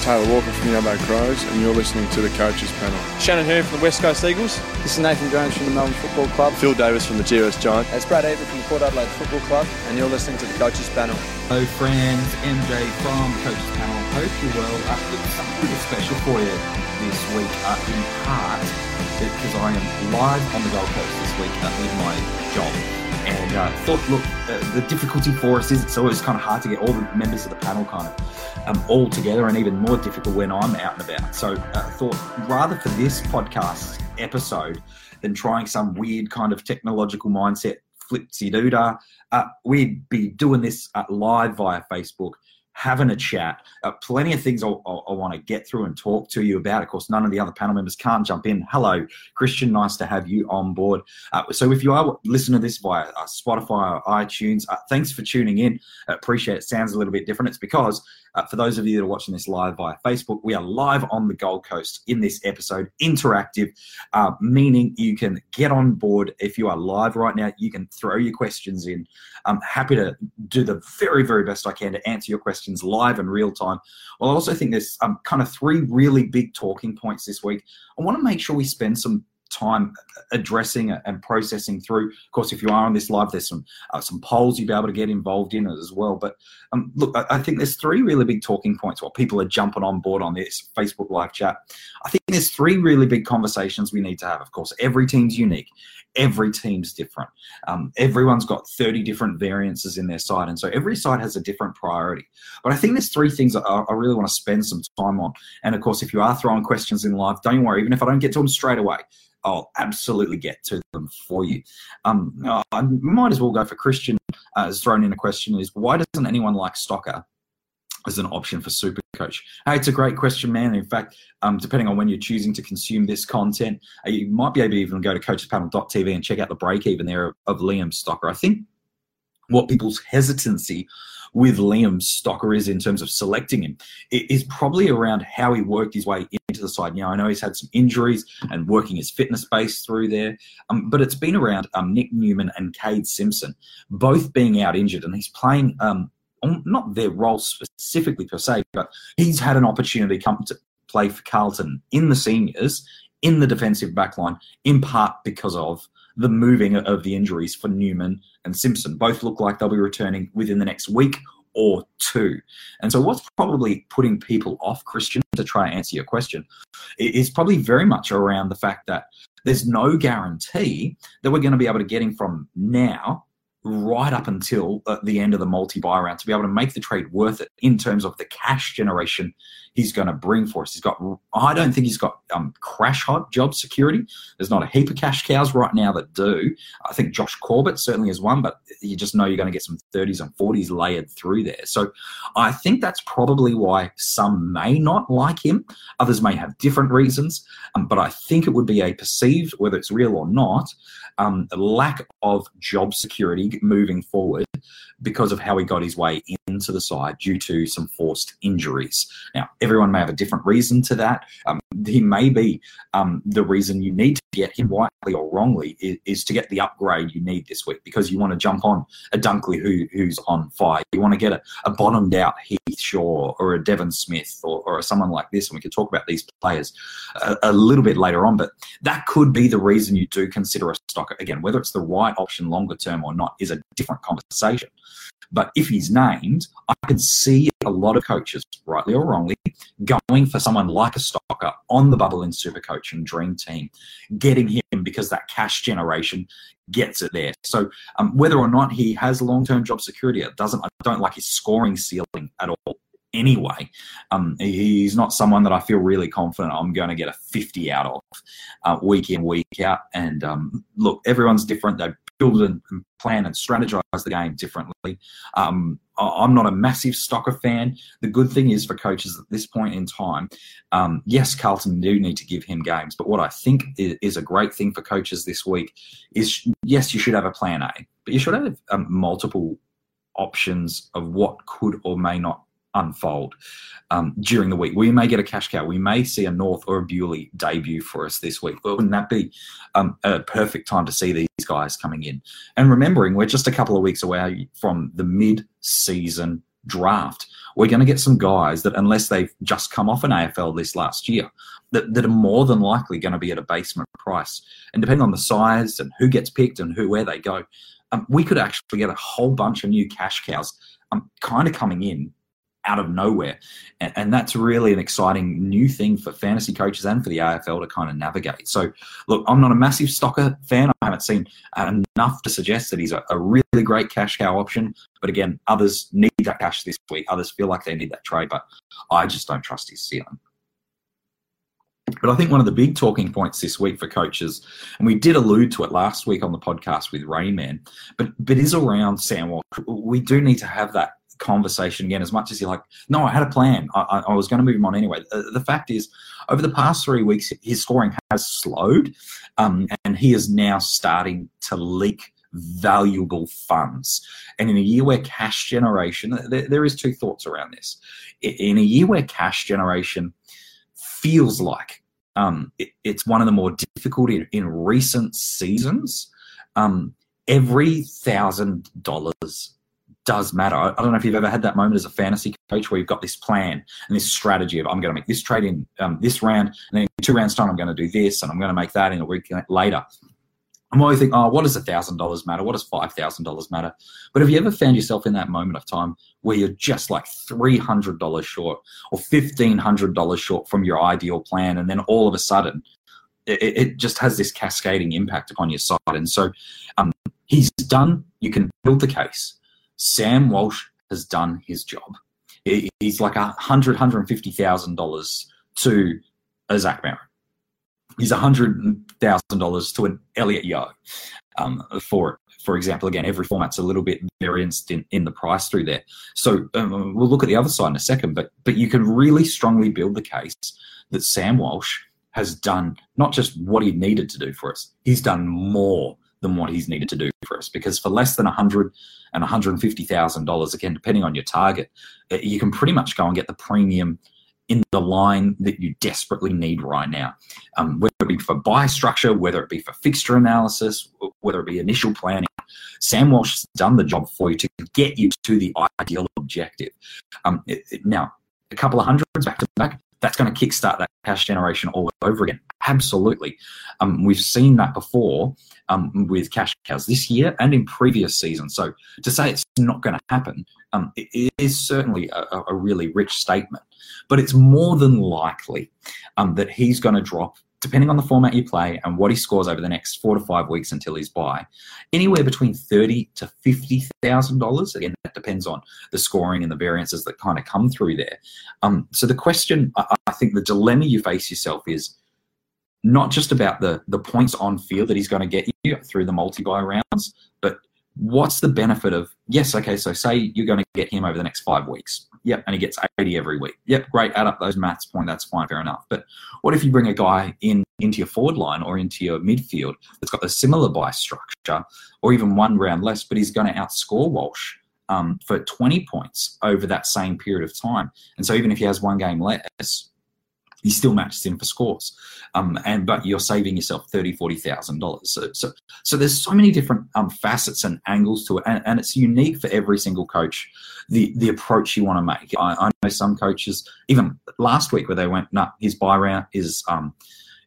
Taylor Walker from the Adelaide Crows, and you're listening to the Coaches Panel. Shannon Hurn from the West Coast Eagles. This is Nathan Jones from the Melbourne Football Club. Phil Davis from the GWS Giants. It's Brad Ebert from the Port Adelaide Football Club, and you're listening to the Coaches Panel. Hello, friends. MJ from the Coaches Panel. Hope you're well. Uh, look, something special for you this week, uh, in part because I am live on the Gold Coast this week uh, with my job. And uh, thought, look, uh, the difficulty for us is it's always kind of hard to get all the members of the panel kind of um, all together, and even more difficult when I'm out and about. So I uh, thought rather for this podcast episode than trying some weird kind of technological mindset flipsy doodah, uh, we'd be doing this uh, live via Facebook having a chat. Uh, plenty of things I, want to get through and talk to you about. Of course, none of the other panel members can't jump in. Hello, Christian. Nice to have you on board. Uh, so, if you are listening to this via uh, Spotify or iTunes, uh, thanks for tuning in. I appreciate it. Sounds a little bit different. It's because uh, for those of you that are watching this live via Facebook, we are live on the Gold Coast in this episode, interactive, uh, meaning you can get on board. If you are live right now, you can throw your questions in. I'm happy to do the very, very best I can to answer your questions live and real time. Well, I also think there's um, kind of three really big talking points this week. I want to make sure we spend some time addressing and processing through. Of course, if you are on this live, there's some uh, some polls you'll be able to get involved in as well. But um, look, I, I, think there's three really big talking points while people are jumping on board on this Facebook live chat. I think there's three really big conversations we need to have. Of course, every team's unique. Every team's different. Um, everyone's got 30 different variances in their side, and so every side has a different priority. But I think there's three things I, I really want to spend some time on. And of course, if you are throwing questions in live, don't worry. Even if I don't get to them straight away, I'll absolutely get to them for you. Um, I might as well go for Christian uh, has thrown in a question is why doesn't anyone like Stocker as an option for Super Coach? Hey, it's a great question, man. In fact, um, depending on when you're choosing to consume this content, uh, you might be able to even go to coachespanel.tv and check out the break even there of, of Liam Stocker. I think what people's hesitancy with Liam Stocker is in terms of selecting him is probably around how he worked his way into the side. Now, I know he's had some injuries and working his fitness base through there, um, but it's been around um, Nick Newman and Kade Simpson both being out injured, and he's playing. Um, not their role specifically per se, but he's had an opportunity come to play for Carlton in the seniors in the defensive backline, in part because of the moving of the injuries for Newman and Simpson. Both look like they'll be returning within the next week or two. And so, what's probably putting people off Christian to try and answer your question is probably very much around the fact that there's no guarantee that we're going to be able to get him from now right up until uh, the end of the multi buy round to be able to make the trade worth it in terms of the cash generation he's going to bring for us. He's got, I don't think he's got um, crash hot job security. There's not a heap of cash cows right now that do. I think Josh Corbett certainly is one, but you just know you're going to get some 30s and 40s layered through there. So I think that's probably why some may not like him. Others may have different reasons, um, but I think it would be a perceived, whether it's real or not, um, lack of job security moving forward because of how he got his way into the side due to some forced injuries. Now, everyone may have a different reason to that. Um, he may be um, the reason you need to get him rightly or wrongly is, is, to get the upgrade you need this week because you want to jump on a Dunkley who, who's on fire. You want to get a, a bottomed out Heath Shaw or a Devon Smith or, or someone like this. And we could talk about these players a, a little bit later on, but that could be the reason you do consider a stock. Again, whether it's the right option longer term or not is a different conversation. But if he's named, I can see a lot of coaches, rightly or wrongly, going for someone like a Stocker on the bubble in Super Coach and Dream Team, getting him because that cash generation gets it there. So um, whether or not he has long-term job security, it doesn't. I don't like his scoring ceiling at all anyway. Um, he's not someone that I feel really confident I'm going to get a 50 out of uh, week in, week out. And um, look, everyone's different. They build and plan and strategize the game differently. Um, I'm not a massive Stocker fan. The good thing is for coaches at this point in time, um, yes, Carlton do need to give him games. But what I think is, a great thing for coaches this week is yes, you should have a plan A, but you should have um, multiple options of what could or may not unfold um, during the week. We may get a cash cow. We may see a North or a Bewley debut for us this week. Wouldn't that be um, a perfect time to see these guys coming in? And remembering we're just a couple of weeks away from the mid-season draft, we're going to get some guys that, unless they've just come off an AFL list last year, that, that are more than likely going to be at a basement price. And depending on the size and who gets picked and who where they go, um, we could actually get a whole bunch of new cash cows um, kind of coming in out of nowhere. And, and, that's really an exciting new thing for fantasy coaches and for the AFL to kind of navigate. So, look, I'm not a massive stocker fan. I haven't seen enough to suggest that he's a, a really great cash cow option. But again, others need that cash this week. Others feel like they need that trade, but I just don't trust his ceiling. But I think one of the big talking points this week for coaches, and we did allude to it last week on the podcast with Rayman, but but is around Sam Walsh. We do need to have that conversation again. As much as you're like, no, I had a plan. I, I was going to move him on anyway. The, the, fact is, over the past three weeks, his scoring has slowed, um, and he is now starting to leak valuable funds. And in a year where cash generation, there, there is two thoughts around this. In a year where cash generation feels like um, it, it's one of the more difficult in, in recent seasons. Um, every thousand dollars does matter. I don't know if you've ever had that moment as a fantasy coach where you've got this plan and this strategy of I'm going to make this trade in um, this round, and then in two rounds time I'm going to do this, and I'm going to make that in a week later. I'm always thinking, oh, what does a thousand dollars matter? What does five thousand dollars matter? But have you ever found yourself in that moment of time where you're just like three hundred dollars short or fifteen hundred dollars short from your ideal plan, and then all of a sudden, it, it, just has this cascading impact upon your side. And so, um, he's done. You can build the case. Sam Walsh has done his job. He's like a hundred, hundred and fifty thousand dollars to a Zach Merrett is $100,000 to an Elliot Yeo um, for for example, again, every format's a little bit variance in, in the price through there. So um, we'll look at the other side in a second, but but you can really strongly build the case that Sam Walsh has done not just what he needed to do for us, he's done more than what he's needed to do for us. Because for less than a hundred and one hundred and fifty thousand dollars, again, depending on your target, uh, you can pretty much go and get the premium in the line that you desperately need right now. Um, whether it be for buy structure, whether it be for fixture analysis, whether it be initial planning, Sam Walsh has done the job for you to get you to the ideal objective. Um, it, it, now, a couple of hundreds back to back, that's going to kickstart that cash generation all over again. Absolutely. Um, we've seen that before um, with cash cows this year and in previous seasons. So to say it's not going to happen, um, it is certainly a, a, really rich statement. But it's more than likely um, that he's going to drop depending on the format you play and what he scores over the next four to five weeks until he's buy, anywhere between thirty to fifty thousand dollars. Again, that depends on the scoring and the variances that kind of come through there. Um, so the question, I, I think, the dilemma you face yourself is not just about the the points on field that he's going to get you through the multi buy rounds, but what's the benefit of yes okay so say you're going to get him over the next five weeks yep and he gets 80 every week. Yep great add up those maths point that's fine fair enough. But what if you bring a guy in into your forward line or into your midfield that's got a similar buy structure or even one round less but he's going to outscore walsh um, for 20 points over that same period of time? And so even if he has one game less he still matches in for scores. Um, and but you're saving yourself thirty, forty thousand dollars. So, so, so there's so many different um, facets and angles to it, and, and, it's unique for every single coach. The the approach you want to make. I, I, know some coaches, even last week, where they went, "No, nah, his buy round is um,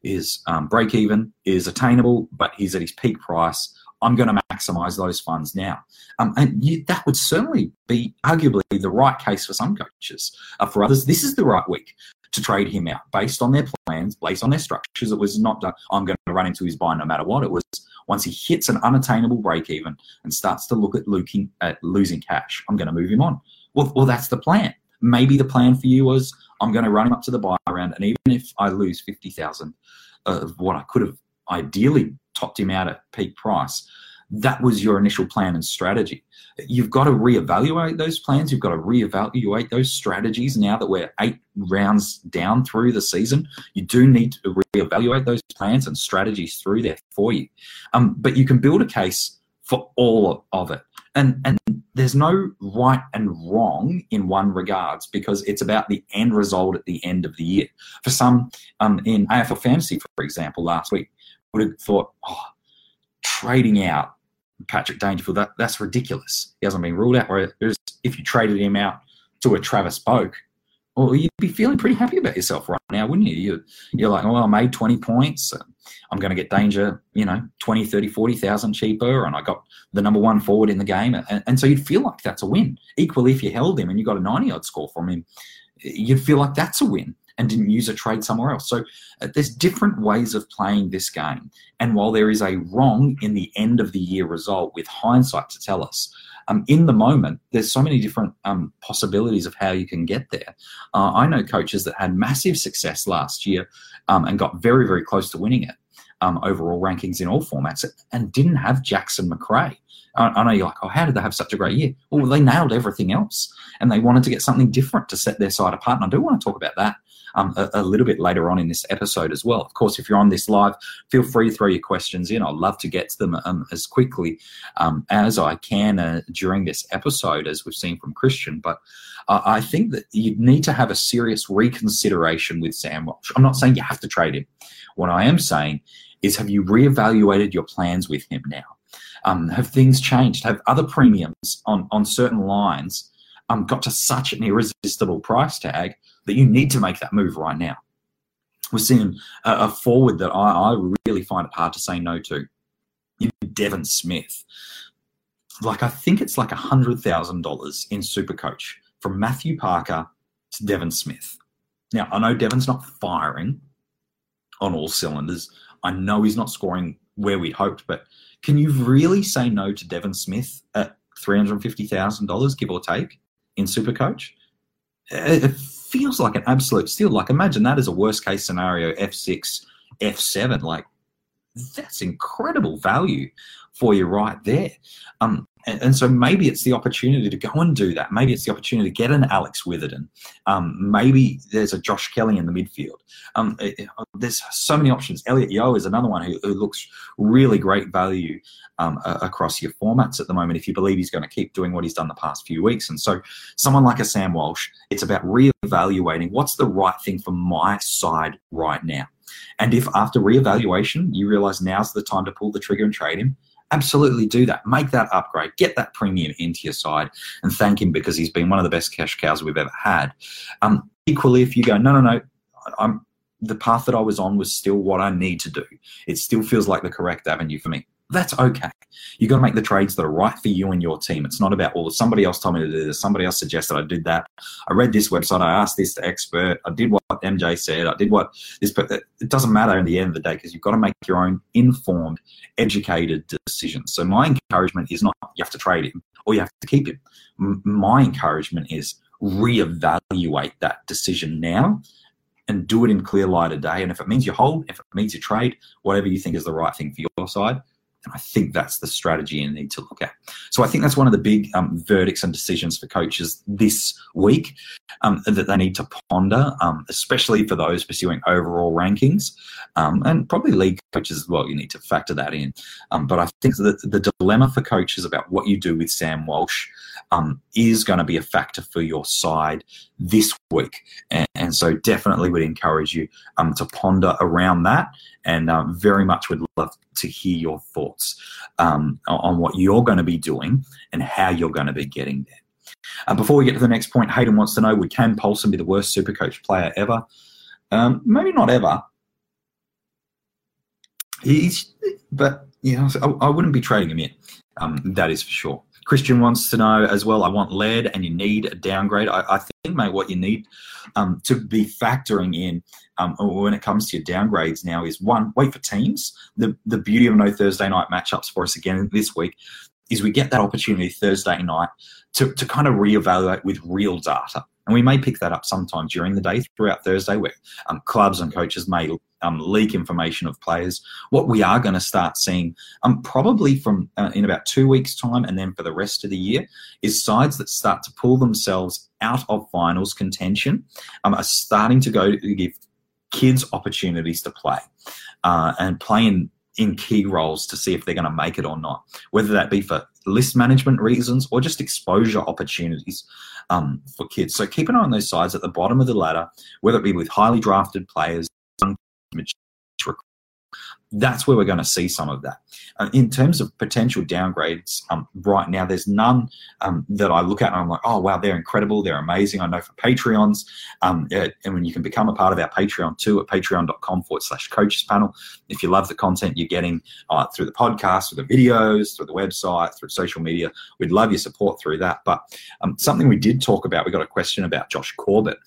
is um, break even, is attainable, but he's at his peak price." I'm going to maximize those funds now. Um, and you, that would certainly be arguably the right case for some coaches. Uh, for others, this is the right week to trade him out based on their plans, based on their structures. It was not, done, I'm going to run into his buy no matter what. It was once he hits an unattainable break even and starts to look at, looking, at losing cash, I'm going to move him on. Well, well, that's the plan. Maybe the plan for you was I'm going to run him up to the buy round, and even if I lose 50,000 of what I could have ideally topped him out at peak price, that was your initial plan and strategy. You've got to reevaluate those plans. You've got to reevaluate those strategies now that we're eight rounds down through the season. You do need to reevaluate those plans and strategies through there for you. Um, but you can build a case for all of it. And, and there's no right and wrong in one regards because it's about the end result at the end of the year. For some, um, in AFL Fantasy, for example, last week, would have thought, oh, trading out Patrick Dangerfield, that, that's ridiculous. He hasn't been ruled out. Whereas if you traded him out to a Travis Boak, well, you'd be feeling pretty happy about yourself right now, wouldn't you? You're, you're like, oh, I made 20 points. I'm going to get danger, you know, 20, 30, 40,000 cheaper. And I got the number one forward in the game. And, and so you'd feel like that's a win. Equally, if you held him and you got a 90 odd score from him, you'd feel like that's a win and didn't use a trade somewhere else. So uh, there's different ways of playing this game. And while there is a wrong in the end of the year result with hindsight to tell us, um, in the moment, there's so many different um, possibilities of how you can get there. Uh, I know coaches that had massive success last year um, and got very, very close to winning it. Um, overall rankings in all formats and didn't have Jackson Macrae. I, I know you're like, oh, how did they have such a great year? Well, they nailed everything else and they wanted to get something different to set their side apart. And I do want to talk about that um, a, a, little bit later on in this episode as well. Of course, if you're on this live, feel free to throw your questions in. I'd love to get to them um, as quickly um, as I can uh, during this episode, as we've seen from Christian. But uh, I think that you need to have a serious reconsideration with Sam. I'm not saying you have to trade him. What I am saying is, have you reevaluated your plans with him now? Um, have things changed? Have other premiums on, on certain lines um, got to such an irresistible price tag that you need to make that move right now. We're seeing a, a forward that I, I, really find it hard to say no to. Devon Smith. Like I think it's like a hundred thousand dollars in Supercoach from Matthew Parker to Devon Smith. Now I know Devon's not firing on all cylinders. I know he's not scoring where we'd hoped, but can you really say no to Devon Smith at three hundred fifty thousand dollars, give or take, in Supercoach? It uh, feels like an absolute steal. Like imagine that is a worst case scenario, F6, F7. Like that's incredible value for you right there. Um, and, and, so maybe it's the opportunity to go and do that. Maybe it's the opportunity to get an Alex Witherden. Um, maybe there's a Josh Kelly in the midfield. Um, it, it, there's so many options. Elliot Yeo is another one who, who looks really great value um, across your formats at the moment if you believe he's going to keep doing what he's done the past few weeks. And so someone like a Sam Walsh, it's about reevaluating what's the right thing for my side right now. And if after reevaluation you realize now's the time to pull the trigger and trade him, absolutely do that. Make that upgrade. Get that premium into your side and thank him because he's been one of the best cash cows we've ever had. Um, equally, if you go, no, no, no, I'm the path that I was on was still what I need to do. It still feels like the correct avenue for me. That's okay. You got to make the trades that are right for you and your team. It's not about, well, somebody else told me to do this. Somebody else suggested I did that. I read this website. I asked this expert. I did what MJ said. I did what this, but it doesn't matter in the end of the day because you've got to make your own informed, educated decisions. So my encouragement is not you have to trade him or you have to keep him. My encouragement is reevaluate that decision now and do it in clear light of day. And if it means you hold, if it means you trade, whatever you think is the right thing for your side, and I think that's the strategy you need to look at. So I think that's one of the big um, verdicts and decisions for coaches this week um, that they need to ponder, um, especially for those pursuing overall rankings um, and probably league coaches as well. You need to factor that in. Um, but I think that the dilemma for coaches about what you do with Sam Walsh um, is going to be a factor for your side this week. And, and so definitely would encourage you to ponder around that and uh, very much would love to hear your thoughts um, on what you're going to be doing and how you're going to be getting there. Uh, before we get to the next point, Hayden wants to know would Cam Polson be the worst super coach player ever? Um, maybe not ever. He's, but you know, I, I wouldn't be trading him yet. Um, that is for sure. Christian wants to know as well. I want lead, and you need a downgrade. I, I think, mate, what you need um, to be factoring in um, when it comes to your downgrades now is one, wait for teams. The the beauty of no Thursday night matchups for us again this week is we get that opportunity Thursday night to, to kind of reevaluate with real data. And we may pick that up sometime during the day throughout Thursday where um, clubs and coaches may um, leak information of players. What we are going to start seeing, um, probably from uh, in about two weeks' time, and then for the rest of the year, is sides that start to pull themselves out of finals contention um, are starting to go give kids opportunities to play uh, and play in, in key roles to see if they're going to make it or not, whether that be for list management reasons or just exposure opportunities um, for kids. So keep an eye on those sides at the bottom of the ladder, whether it be with highly drafted players, that's where we're going to see some of that. Uh, in terms of potential downgrades, um, right now, there's none um, that I look at and I'm like, oh, wow, they're incredible. They're amazing. I know for Patreons, um, and when you can become a part of our Patreon too at patreon.com forward slash coaches panel. If you love the content you're getting uh, through the podcast, through the videos, through the website, through social media, we'd love your support through that. But um, something we did talk about, we got a question about Josh Corbett.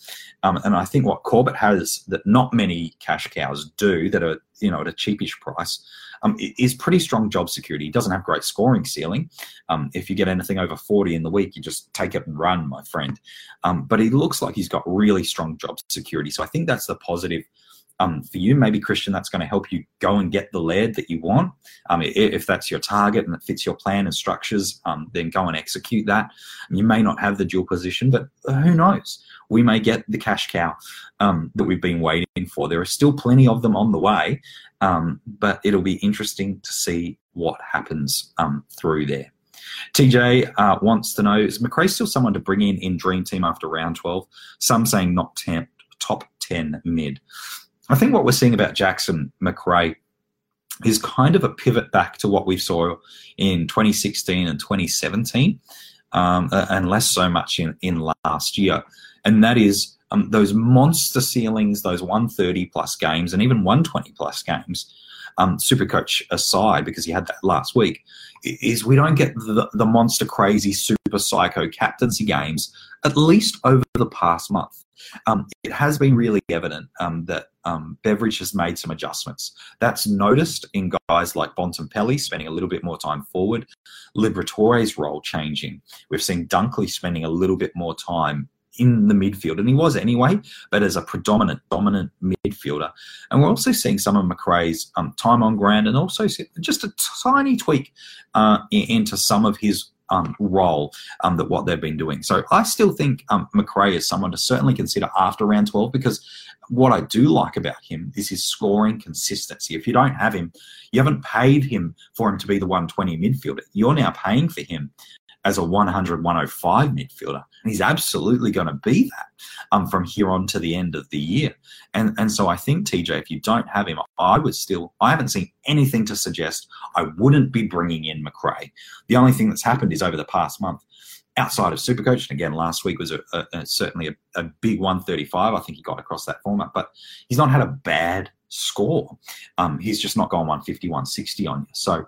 Um, and I think what Corbett has that not many cash cows do that are you know at a cheapish price um, is pretty strong job security. Doesn't have great scoring ceiling. Um, if you get anything over 40 in the week, you just take it and run, my friend. Um, but he looks like he's got really strong job security. So I think that's the positive um, for you. Maybe Christian, that's going to help you go and get the laird that you want. Um, if that's your target and it fits your plan and structures, um, then go and execute that. You may not have the dual position, but who knows? We may get the cash cow that we've been waiting for. There are still plenty of them on the way, um, but it'll be interesting to see what happens um, through there. TJ uh, wants to know is Macrae still someone to bring in in Dream Team after round 12? Some saying not 10, top 10 mid. I think what we're seeing about Jackson Macrae is kind of a pivot back to what we saw in 2016 and 2017, um, and less so much in, in last year. And that is um, those monster ceilings, those 130 plus games, and even 120 plus games. Um, Supercoach aside, because he had that last week, is we don't get the, the monster crazy super psycho captaincy games at least over the past month. Um, it has been really evident um, that um, Beveridge has made some adjustments. That's noticed in guys like Bontempelli spending a little bit more time forward, Liberatore's role changing. We've seen Dunkley spending a little bit more time in the midfield, and he was anyway, but as a predominant, dominant midfielder. And we're also seeing some of Macrae's um, time on ground and also just a tiny tweak uh, into some of his um, role um, that what they've been doing. So I still think um, Macrae is someone to certainly consider after round 12 because what I do like about him is his scoring consistency. If you don't have him, you haven't paid him for him to be the 120 midfielder. You're now paying for him as a 100 105 midfielder. And he's absolutely going to be that um, from here on to the end of the year. And, and so I think, TJ, if you don't have him, I would still, I haven't seen anything to suggest I wouldn't be bringing in Macrae. The only thing that's happened is over the past month, outside of Supercoach, and again, last week was a, a, a, certainly a, big 135. I think he got across that format, but he's not had a bad score. Um, he's just not gone 150, 160 on you. So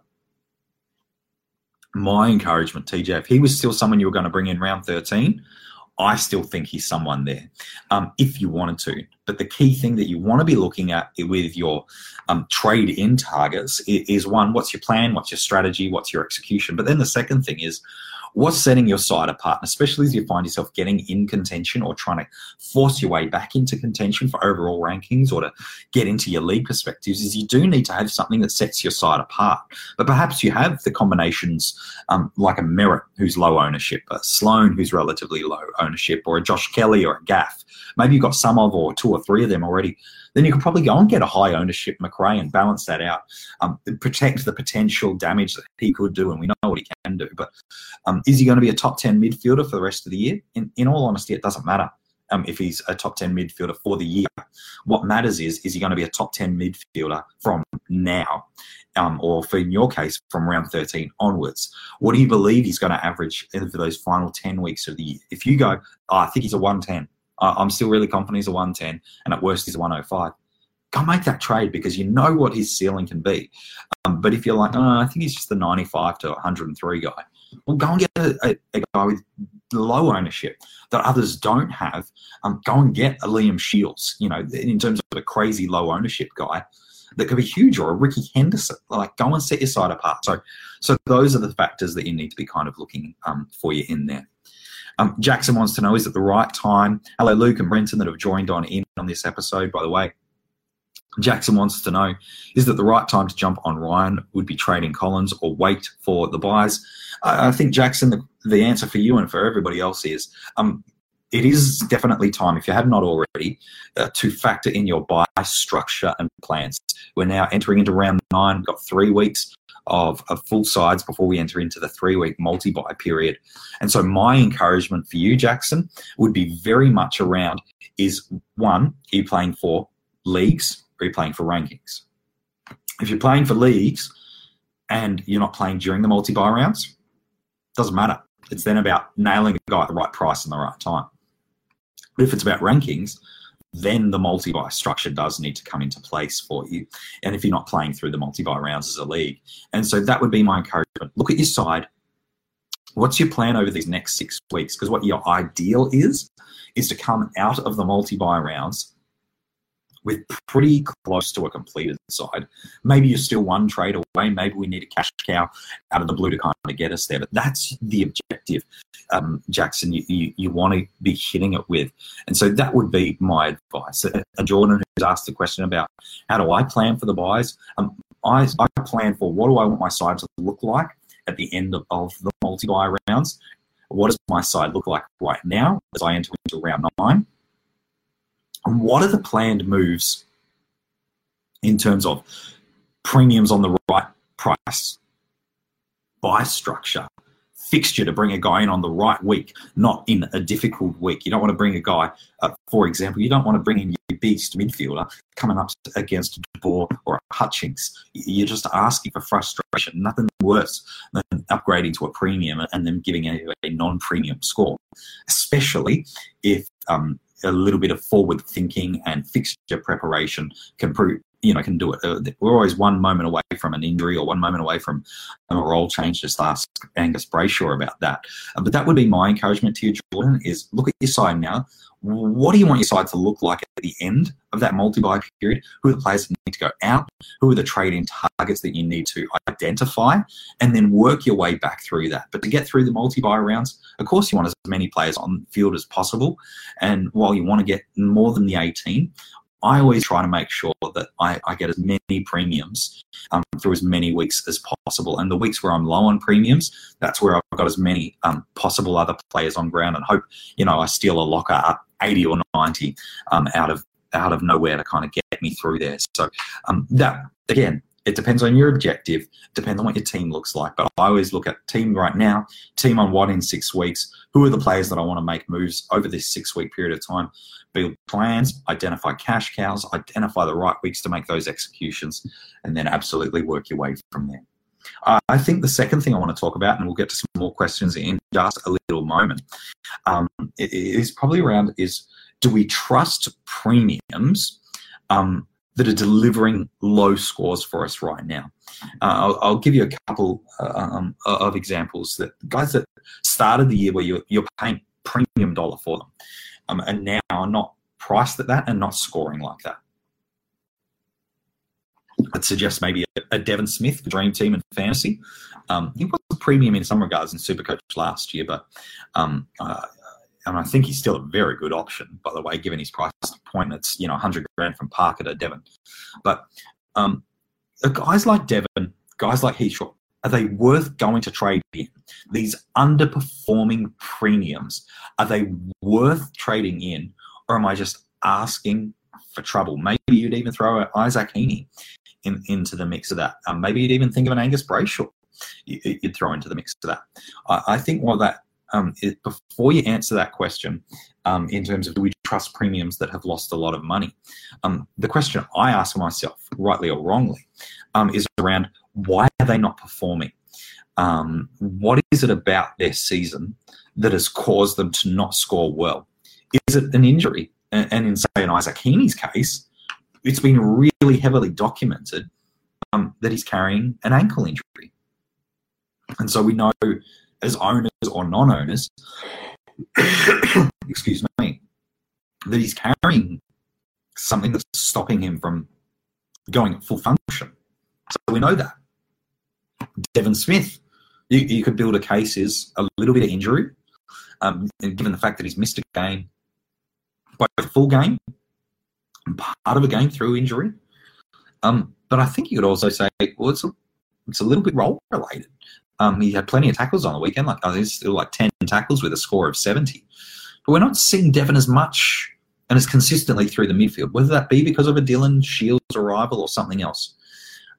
my encouragement, TJ, if he was still someone you were going to bring in round 13, I still think he's someone there um, if you wanted to. But the key thing that you want to be looking at with your um, trade in targets is, is one, what's your plan? What's your strategy? What's your execution? But then the second thing is, what's setting your side apart, especially as you find yourself getting in contention or trying to force your way back into contention for overall rankings or to get into your league perspectives, is you do need to have something that sets your side apart. But perhaps you have the combinations um, like a Merrett who's low ownership, a Sloane who's relatively low ownership, or a Josh Kelly or a Gaff. Maybe you've got some of or two or three of them already then you could probably go and get a high ownership Macrae and balance that out, um, protect the potential damage that he could do, and we know what he can do. But um, is he going to be a top 10 midfielder for the rest of the year? In, in all honesty, it doesn't matter. Um, if he's a top 10 midfielder for the year. What matters is, is he going to be a top 10 midfielder from now? Um, or for in your case, from round 13 onwards? What do you believe he's going to average for those final 10 weeks of the year? If you go, oh, I think he's a 110, I'm still really confident he's a 110, and at worst he's a 105. Go make that trade because you know what his ceiling can be. Um, but if you're like, oh, I think he's just the 95 to 103 guy, well, go and get a, a, guy with low ownership that others don't have. Um, go and get a Liam Shiels, you know, in terms of a crazy low ownership guy that could be huge, or a Ricky Henderson. Like, go and set your side apart. So, so those are the factors that you need to be kind of looking um, for you in there. Um, Jackson wants to know is it the right time? Hello, Luke and Brenton that have joined on in on this episode, by the way. Jackson wants to know is it the right time to jump on Ryan? Would be trading Collins or wait for the buys? I think, Jackson, the, the answer for you and for everybody else is um, it is definitely time, if you have not already, uh, to factor in your buy structure and plans. We're now entering into round nine, got three weeks of, of full sides before we enter into the three week multi buy period. And so, my encouragement for you, Jackson, would be very much around is one, are you playing for leagues or are you playing for rankings? If you're playing for leagues and you're not playing during the multi buy rounds, doesn't matter. It's then about nailing a guy at the right price and the right time. But if it's about rankings, then the multi buy structure does need to come into place for you. And if you're not playing through the multi buy rounds as a league. And so that would be my encouragement. Look at your side. What's your plan over these next six weeks? Because what your ideal is, is to come out of the multi buy rounds with pretty close to a completed side. Maybe you're still one trade away. Maybe we need a cash cow out of the blue to kind of get us there. But that's the objective, um, Jackson. You, you, you want to be hitting it with, and so that would be my advice. Uh, Jordan who's asked the question about how do I plan for the buys? Um, I, I plan for what do I want my side to look like at the end of, of the multi buy rounds. What does my side look like right now as I enter into round nine? And what are the planned moves in terms of premiums on the right price, buy structure, fixture to bring a guy in on the right week, not in a difficult week. You don't want to bring a guy, uh, for example, you don't want to bring in your beast midfielder coming up against Boer or Hutchings. You're just asking for frustration. Nothing worse than upgrading to a premium and then giving a, a non-premium score, especially if um, a little bit of forward thinking and fixture preparation can prove you know can do it. Uh, we're always one moment away from an injury or one moment away from a role change. Just ask Angus Brayshaw about that. Uh, but that would be my encouragement to you, Jordan. Is look at your side now what do you want your side to look like at the end of that multi-buy period? Who are the players that need to go out? Who are the trading targets that you need to identify? And then work your way back through that. But to get through the multi-buy rounds, of course you want as many players on field as possible. And while you want to get more than the 18, I always try to make sure that I, I get as many premiums um, through as many weeks as possible. And the weeks where I'm low on premiums, that's where I've got as many um, possible other players on ground and hope, you know, I steal a locker up 80 or 90 um, out of out of nowhere to kind of get me through there. So um, that again, it depends on your objective, depends on what your team looks like. But I always look at team right now, team on what in six weeks, who are the players that I want to make moves over this six week period of time, build plans, identify cash cows, identify the right weeks to make those executions, and then absolutely work your way from there. I think the second thing I want to talk about, and we'll get to some more questions in just a little moment, um, is probably around is do we trust premiums um, that are delivering low scores for us right now? Uh, I'll, I'll, give you a couple uh, um, of examples that guys that started the year where you're, you're paying premium dollar for them, um, and now are not priced at that and not scoring like that. I'd suggest maybe a, a Devon Smith for Dream Team and Fantasy. Um, he was a premium in some regards in Supercoach last year, but um, uh, and I think he's still a very good option, by the way, given his price point. It's you know 100 grand from Parker to Devon, but um, guys like Devon, guys like Heath Shaw, are they worth going to trade in? These underperforming premiums, are they worth trading in, or am I just asking for trouble? Maybe you'd even throw Isaac Heaney in, into the mix of that. Um, maybe you'd even think of an Angus Brayshaw you, would throw into the mix of that. I, I think while that um, it, before you answer that question, um, in terms of do we trust premiums that have lost a lot of money, um, the question I ask myself, rightly or wrongly, um, is around why are they not performing? Um, what is it about their season that has caused them to not score well? Is it an injury? And, in say in Isaac Heaney's case, it's been really heavily documented um, that he's carrying an ankle injury. And so we know as owners or non owners, excuse me, that he's carrying something that's stopping him from going at full function. So we know that. Devon Smith, you, you could build a case is a little bit of injury, um, and given the fact that he's missed a game, both a full game and part of a game through injury. Um, but I think you could also say, well, it's a, it's a little bit role related. Um, he had plenty of tackles on the weekend, like I think still like ten tackles with a score of seventy. But we're not seeing Devon as much and as consistently through the midfield, whether that be because of a Dylan Shiel's arrival or something else,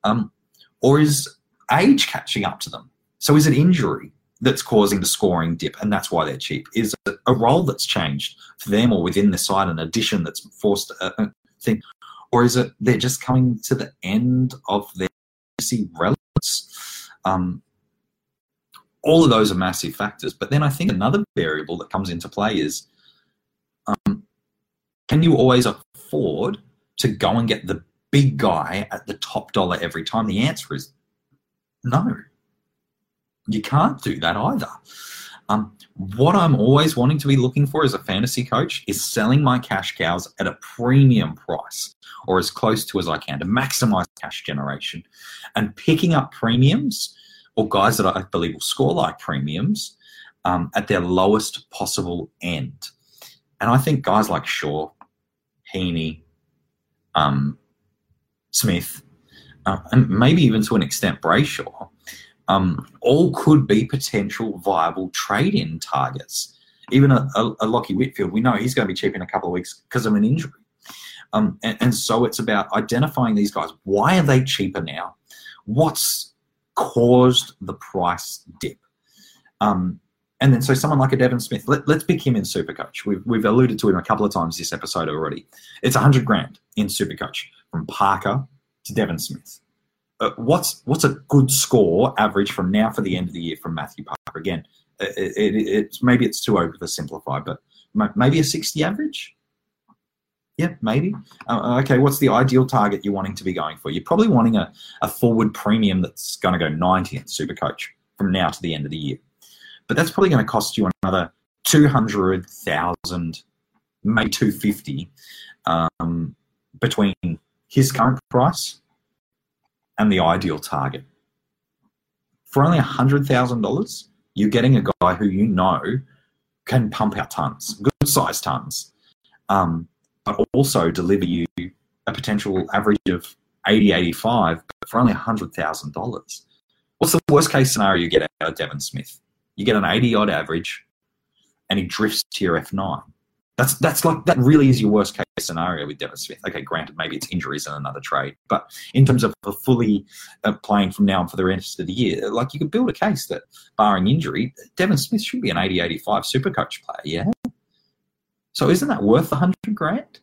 um, or is age catching up to them? So is it injury that's causing the scoring dip, and that's why they're cheap? Is it a role that's changed for them or within the side, an addition that's forced a, thing, or is it they're just coming to the end of their relevance? Um, all of those are massive factors. But then I think another variable that comes into play is um, can you always afford to go and get the big guy at the top dollar every time? The answer is no. You can't do that either. Um, what I'm always wanting to be looking for as a fantasy coach is selling my cash cows at a premium price or as close to as I can to maximize cash generation and picking up premiums or guys that I believe will score like premiums um, at their lowest possible end. And I think guys like Shaw, Heaney, um, Smith, uh, and maybe even to an extent Brayshaw, um, all could be potential viable trade-in targets. Even a, a, a Lachie Whitfield, we know he's going to be cheap in a couple of weeks because of an injury. Um, and, and, so it's about identifying these guys. Why are they cheaper now? What's caused the price dip? Um, and then so someone like a Devon Smith, let, us pick him in Supercoach. We've, we've alluded to him a couple of times this episode already. It's 100 grand in Supercoach from Parker to Devon Smith. Uh, what's what's a good score average from now for the end of the year from Matthew Parker? Again, it, it, it's maybe it's too oversimplified, but maybe a 60 average. Yeah, maybe. Uh, okay, what's the ideal target you're wanting to be going for? You're probably wanting a, a forward premium that's going to go 90 in Supercoach from now to the end of the year. But that's probably going to cost you another 200,000, maybe 250 um, between his current price and the ideal target. For only $100,000, you're getting a guy who you know can pump out tons, good sized tons, um, but also deliver you a potential average of 80, 85, but for only $100,000. What's the worst case scenario you get out of Devon Smith? You get an 80 odd average and he drifts to your F9. That's that's like that really is your worst case scenario with Devon Smith. Okay, granted, maybe it's injuries and another trade, but in terms of fully uh, playing from now on for the rest of the year, like you could build a case that, barring injury, Devon Smith should be an 80-85 super coach player. Yeah. So isn't that worth a hundred grand?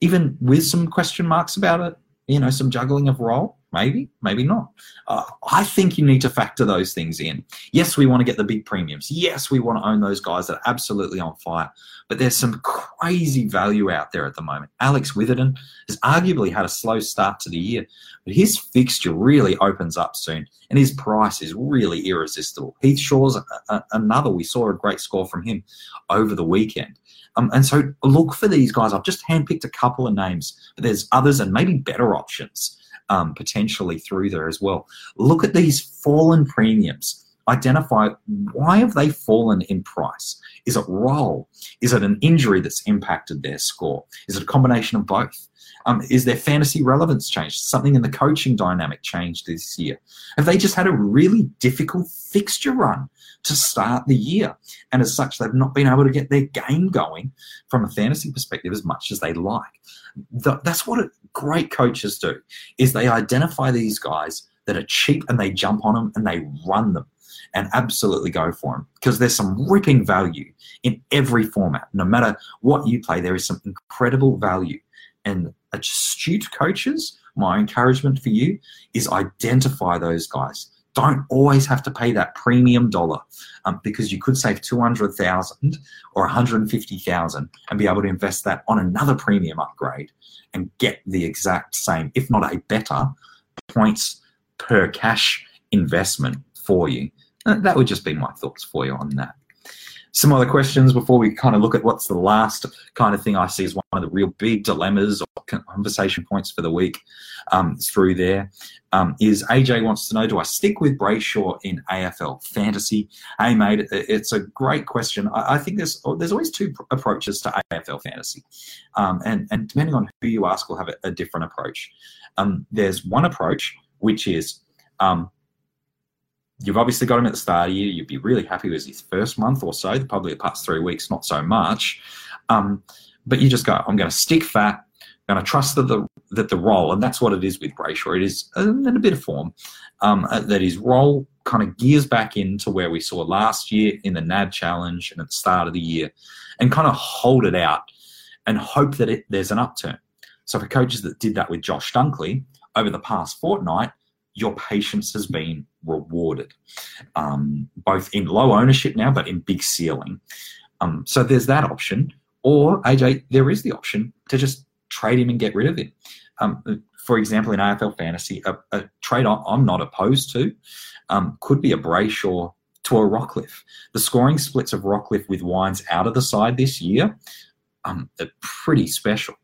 Even with some question marks about it, you know, some juggling of role. Maybe, maybe not. Uh, I think you need to factor those things in. Yes, we want to get the big premiums. Yes, we want to own those guys that are absolutely on fire. But there's some crazy value out there at the moment. Alex Witherden has arguably had a slow start to the year, but his fixture really opens up soon, and his price is really irresistible. Heath Shaw's a, a, another. We saw a great score from him over the weekend. Um, and so look for these guys. I've just handpicked a couple of names, but there's others and maybe better options um, potentially through there as well. Look at these fallen premiums. Identify why have they fallen in price? Is it role? Is it an injury that's impacted their score? Is it a combination of both? Um, is their fantasy relevance changed? Something in the coaching dynamic changed this year? Have they just had a really difficult fixture run to start the year? And as such, they've not been able to get their game going from a fantasy perspective as much as they like. That's what great coaches do, is they identify these guys that are cheap and they jump on them and they run them and absolutely go for them because there's some ripping value in every format. No matter what you play, there is some incredible value. And astute coaches, my encouragement for you is identify those guys. Don't always have to pay that premium dollar um, because you could save 200,000 or 150,000 and be able to invest that on another premium upgrade and get the exact same, if not a better, points per cash investment for you. Uh, that would just be my thoughts for you on that some other questions before we kind of look at what's the last kind of thing I see as one of the real big dilemmas or conversation points for the week um, through there um, is AJ wants to know do I stick with Brayshaw in AFL fantasy? Hey, mate, it's a great question. I, I think there's there's always two approaches to AFL fantasy, um, and and depending on who you ask, will have a, a different approach. Um, there's one approach which is um, You've obviously got him at the start of the year. You'd be really happy with his first month or so, probably the past three weeks, not so much. Um, but you just go, I'm going to stick fat. I'm going to trust that the that the role, and that's what it is with Brayshaw. It is in a bit of form um, uh, that his role kind of gears back into where we saw last year in the NAB Challenge and at the start of the year, and kind of hold it out and hope that it, there's an upturn. So for coaches that did that with Josh Dunkley over the past fortnight, your patience has been rewarded, um, both in low ownership now, but in big ceiling. Um, so there's that option. Or AJ, there is the option to just trade him and get rid of him. Um, for example, in AFL fantasy, a, a trade I'm not opposed to um, could be a Brayshaw to a Rockliff. The scoring splits of Rockliff with Wines out of the side this year um, are pretty special.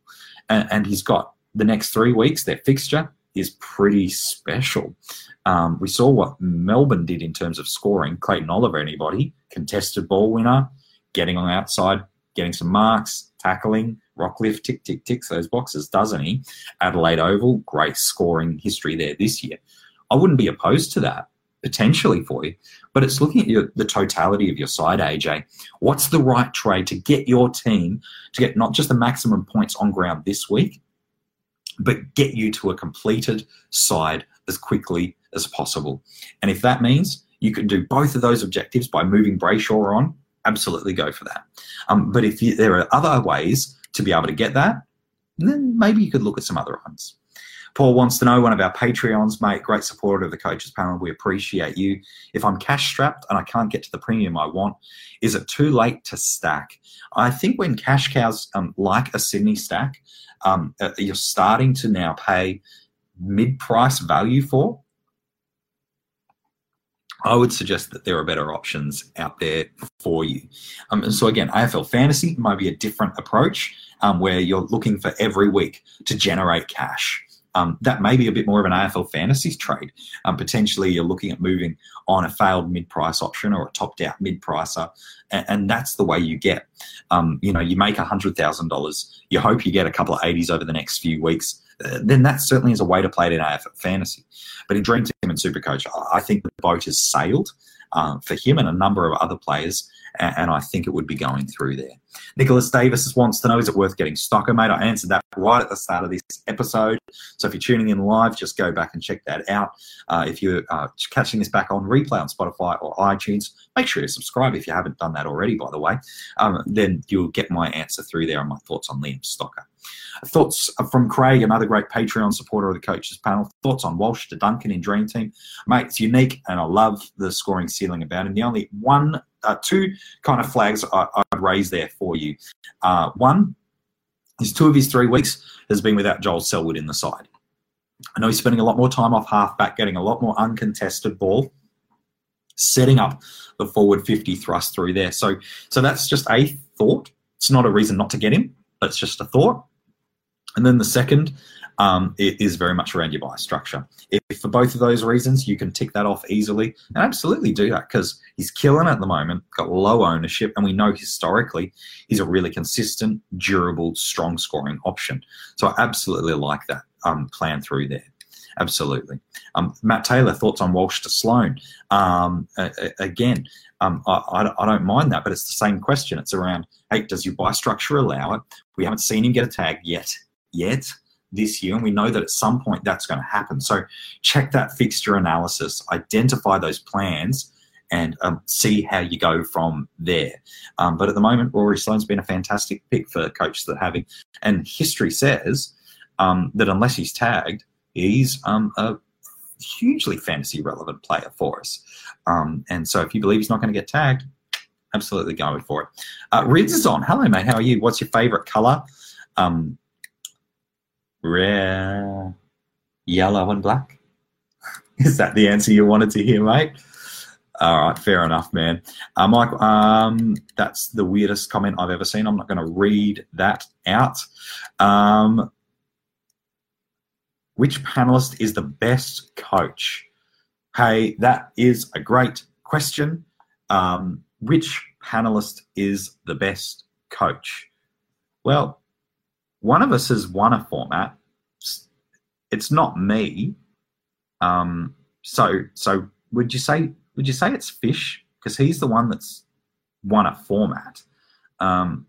And, and he's got the next three weeks, their fixture is pretty special. Um, we saw what Melbourne did in terms of scoring. Clayton Oliver, anybody, contested ball winner, getting on the outside, getting some marks, tackling. Rockliff tick, tick, ticks those boxes, doesn't he? Adelaide Oval, great scoring history there this year. I wouldn't be opposed to that potentially for you, but it's looking at your, the totality of your side, AJ. What's the right trade to get your team to get not just the maximum points on ground this week, but get you to a completed side as quickly as possible. And if that means you can do both of those objectives by moving Brayshaw on, absolutely go for that. Um, but if you, there are other ways to be able to get that, then maybe you could look at some other ones. Paul wants to know one of our Patreons, mate, great supporter of the coaches panel. We appreciate you. If I'm cash strapped and I can't get to the premium I want, is it too late to stack? I think when cash cows um, like a Sydney stack, um, uh, you're starting to now pay mid price value for, I would suggest that there are better options out there for you. Um, so again, AFL fantasy might be a different approach um, where you're looking for every week to generate cash. Um, that may be a bit more of an AFL fantasy trade. Um, potentially, you're looking at moving on a failed mid-price option or a topped-out mid-pricer, and, and, that's the way you get. Um, you know, you make hundred thousand dollars. You hope you get a couple of eighties over the next few weeks uh, then that certainly is a way to play it in AFL fantasy. But in Dream Team and Supercoach, I think the boat has sailed um, for him and a number of other players, and, and, I think it would be going through there. Nicholas Davis wants to know, is it worth getting Stocker, mate? I answered that right at the start of this episode. So if you're tuning in live, just go back and check that out. Uh, if you're uh, catching this back on replay on Spotify or iTunes, make sure you subscribe if you haven't done that already, by the way. Um, then you'll get my answer through there on my thoughts on Liam Stocker. Thoughts from Craig, another great Patreon supporter of the coaches panel. Thoughts on Walsh to Duncan in Dream Team. Mate, it's unique and I love the scoring ceiling about him. The only one, uh, two kind of flags I, would raise there for you. Uh, one, his two of his three weeks has been without Joel Selwood in the side. I know he's spending a lot more time off halfback, getting a lot more uncontested ball, setting up the forward 50 thrust through there. So, so that's just a thought. It's not a reason not to get him, but it's just a thought. And then the second um, is very much around your buy structure. If for both of those reasons you can tick that off easily, and absolutely do that because he's killing at the moment, got low ownership, and we know historically he's a really consistent, durable, strong scoring option. So I absolutely like that um, plan through there. Absolutely. Um, Matt Taylor, thoughts on Walsh to Sloane? Um, again, um, I, I, don't mind that, but it's the same question. It's around, hey, does your buy structure allow it? We haven't seen him get a tag yet yet this year, and we know that at some point that's going to happen. So check that fixture analysis, identify those plans, and um, see how you go from there. Um, but at the moment, Rory Sloane's been a fantastic pick for coaches that have and history says um, that unless he's tagged, he's um, a hugely fantasy relevant player for us. Um, and so if you believe he's not going to get tagged, absolutely going for it. Uh, Rids is on. Hello, mate. How are you? What's your favorite color? Um, rare yellow and black. Is that the answer you wanted to hear, mate? All right, fair enough, man. Uh, Mike, um, that's the weirdest comment I've ever seen. I'm not going to read that out. Um, which panelist is the best coach? Hey, that is a great question. Um, which panelist is the best coach? Well, one of us has won a format. It's not me. Um, so, so would you say would you say it's Fish because he's the one that's won a format? Um,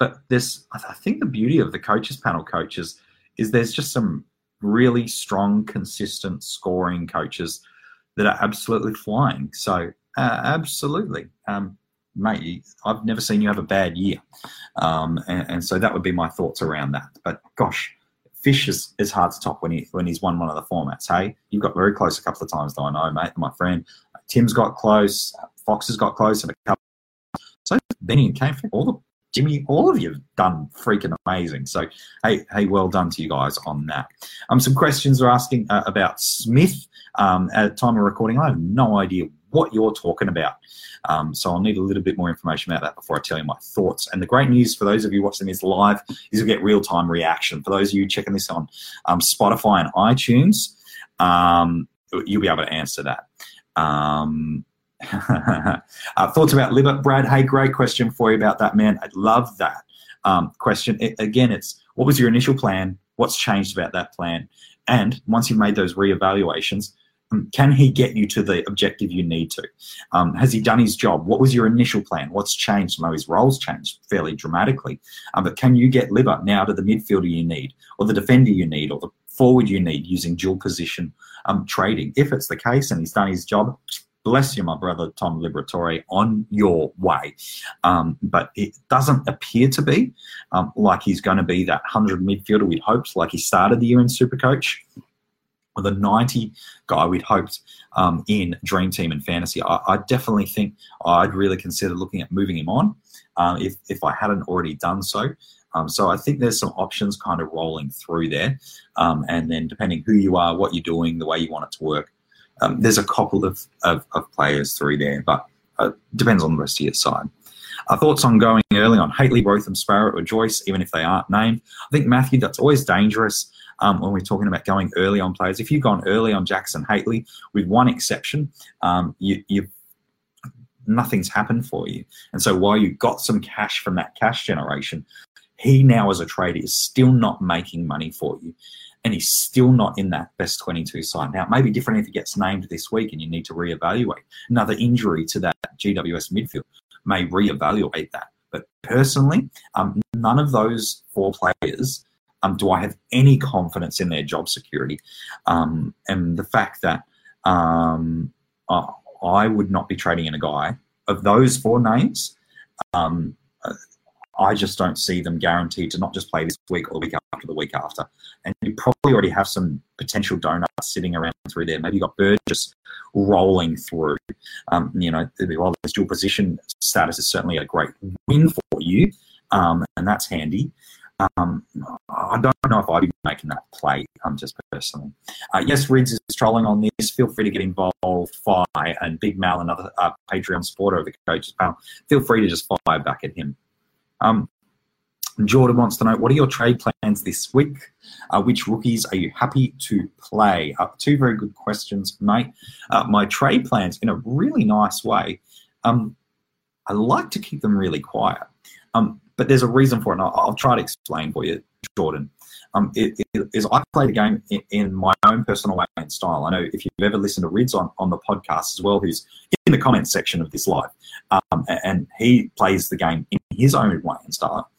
but there's, I think the beauty of the coaches panel coaches is there's just some really strong, consistent scoring coaches that are absolutely flying. So, uh, absolutely. Um, mate, I've never seen you have a bad year. Um, and, and, so that would be my thoughts around that. But gosh, Fish is, is hard to top when he when he's won one of the formats. Hey, you've got very close a couple of times, though. I know, mate. My friend Tim's got close. Fox has got close, and a couple. So Benny and Kane, all the Jimmy, all of you have done freaking amazing. So, hey, hey, well done to you guys on that. Um, some questions are asking uh, about Smith. Um, at time of recording, I have no idea what you're talking about. Um, so I'll need a little bit more information about that before I tell you my thoughts. And the great news for those of you watching this live is you'll get real time reaction. For those of you checking this on um, Spotify and iTunes, um, you'll be able to answer that. Um, uh, thoughts about Libba, Brad? Hey, great question for you about that, man. I'd love that um, question. It, again, it's what was your initial plan? What's changed about that plan? And once you've made those reevaluations, can he get you to the objective you need to? Um, has he done his job? What was your initial plan? What's changed? I know his roles changed fairly dramatically, um, but can you get Libba now to the midfielder you need, or the defender you need, or the forward you need using dual position um, trading? If it's the case and he's done his job, bless you, my brother Tom Liberatore, on your way. Um, but it doesn't appear to be um, like he's going to be that 100 midfielder we'd hoped, like he started the year in Supercoach. The 90 guy we'd hoped um, in Dream Team and Fantasy. I, I, definitely think I'd really consider looking at moving him on um, if, if I hadn't already done so. Um, so I think there's some options kind of rolling through there. Um, and then depending who you are, what you're doing, the way you want it to work, um, there's a couple of, of, of, players through there, but uh, depends on the rest of your side. Our thoughts on going early on Hately, Botham, Sparrow, or Joyce, even if they aren't named. I think Matthew, that's always dangerous um, when we're talking about going early on players. If you've gone early on Jackson Hately, with one exception, um, you, you nothing's happened for you. And so while you got some cash from that cash generation, he now as a trader is still not making money for you and he's still not in that best 22 side. Now, it may be different if he gets named this week and you need to reevaluate. Another injury to that GWS midfield may reevaluate that. But personally, um, none of those four players um, do I have any confidence in their job security. Um, and the fact that um, uh, I would not be trading in a guy of those four names. Um, uh, I just don't see them guaranteed to not just play this week or the week after the week after. And you probably already have some potential donuts sitting around through there. Maybe you've got Burgess rolling through. Um, you know, while this dual position status is certainly a great win for you, um, and that's handy. Um, I don't know if I'd be making that play, um, just personally. Uh, yes, Rids is trolling on this. Feel free to get involved. Fire and Big Mal, another uh, Patreon supporter of the coaches panel. Feel free to just fire back at him. Um, Jordan wants to know what are your trade plans this week? Uh, which rookies are you happy to play? Uh, two very good questions, mate. Uh, my trade plans, in a really nice way, um, I like to keep them really quiet, um, but there's a reason for it, and I'll, I'll try to explain for you, Jordan. Um, it, it, is I play the game in, in, my own personal way and style. I know if you've ever listened to Rids on, on the podcast as well, who's in the comments section of this live, um, and he plays the game in his own way and style.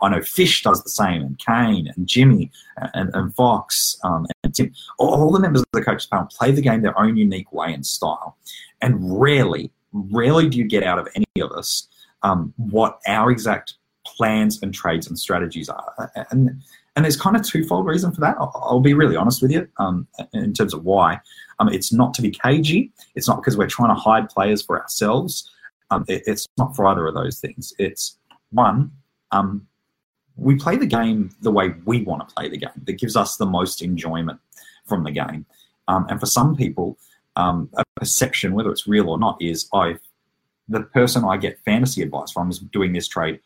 I know Fish does the same, and Kane and Jimmy and, and Fox um, and Tim. All, all the members of the coaches panel play the game their own unique way and style. And rarely, rarely do you get out of any of us um, what our exact plans and trades and strategies are. And and there's kind of twofold reason for that. I'll, I'll be really honest with you um, in terms of why. Um, it's not to be cagey. It's not because we're trying to hide players for ourselves. Um, it, it's not for either of those things. It's one, um, we play the game the way we want to play the game that gives us the most enjoyment from the game. Um, and for some people, um, a perception, whether it's real or not, is I, the person I get fantasy advice from is doing this trade.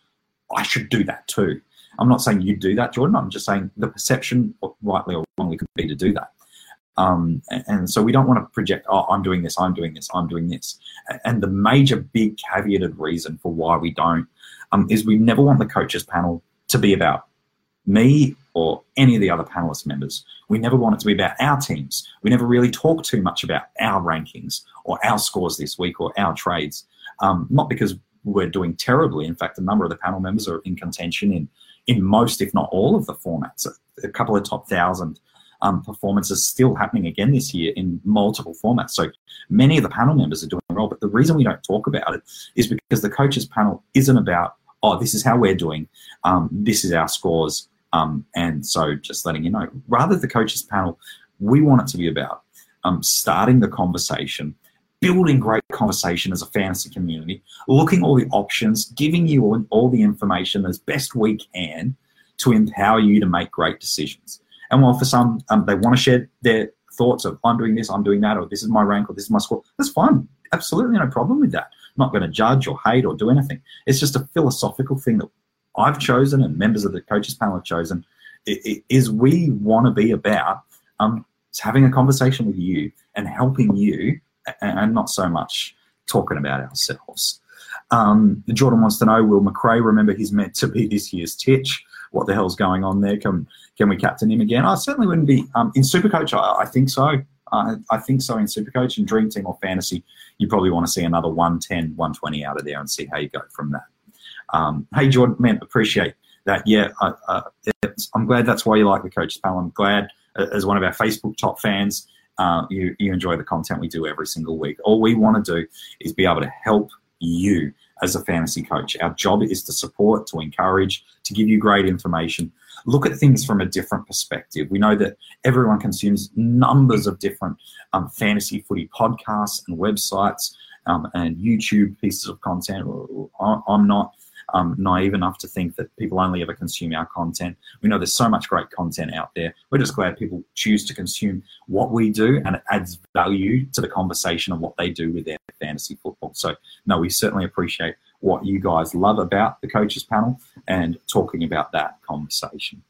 I should do that too. I'm not saying you do that, Jordan. I'm just saying the perception, rightly or wrongly, could be to do that. Um, and, and, so we don't want to project, oh, I'm doing this, I'm doing this, I'm doing this. And the major big caveated reason for why we don't um, is we never want the coaches panel to be about me or any of the other panelist members. We never want it to be about our teams. We never really talk too much about our rankings or our scores this week or our trades. Um, not because we're doing terribly. In fact, a number of the panel members are in contention in in most, if not all, of the formats. A couple of top thousand um, performances still happening again this year in multiple formats. So many of the panel members are doing well. But the reason we don't talk about it is because the coaches panel isn't about oh, this is how we're doing. Um, this is our scores. Um, and so just letting you know, rather the coaches panel, we want it to be about um, starting the conversation, building great conversation as a fantasy community, looking all the options, giving you all, all the information as best we can to empower you to make great decisions. And while for some um, they want to share their thoughts of I'm doing this, I'm doing that, or this is my rank, or this is my score, that's fine. Absolutely no problem with that. I'm not going to judge or hate or do anything. It's just a philosophical thing that I've chosen and members of the coaches panel have chosen is we want to be about um, having a conversation with you and helping you and not so much talking about ourselves. Um, Jordan wants to know, will Macrae remember he's meant to be this year's Titch? What the hell's going on there? Can can we captain him again? I certainly wouldn't be. Um, in Supercoach, I, I think so. Uh, I think so in Supercoach and Dream Team or Fantasy, you probably want to see another 110, 120 out of there and see how you go from that. Um, hey, Jordan, man, appreciate that. Yeah, I, I'm glad that's why you like the coaches panel. I'm glad, as one of our Facebook top fans, uh, you, you enjoy the content we do every single week. All we want to do is be able to help you as a fantasy coach. Our job is to support, to encourage, to give you great information. Look at things from a different perspective. We know that everyone consumes numbers of different um, fantasy footy podcasts and websites um, and YouTube pieces of content. I'm not um, naive enough to think that people only ever consume our content. We know there's so much great content out there. We're just glad people choose to consume what we do and it adds value to the conversation of what they do with their fantasy football. So, no, we certainly appreciate what you guys love about the coaches panel and talking about that conversation.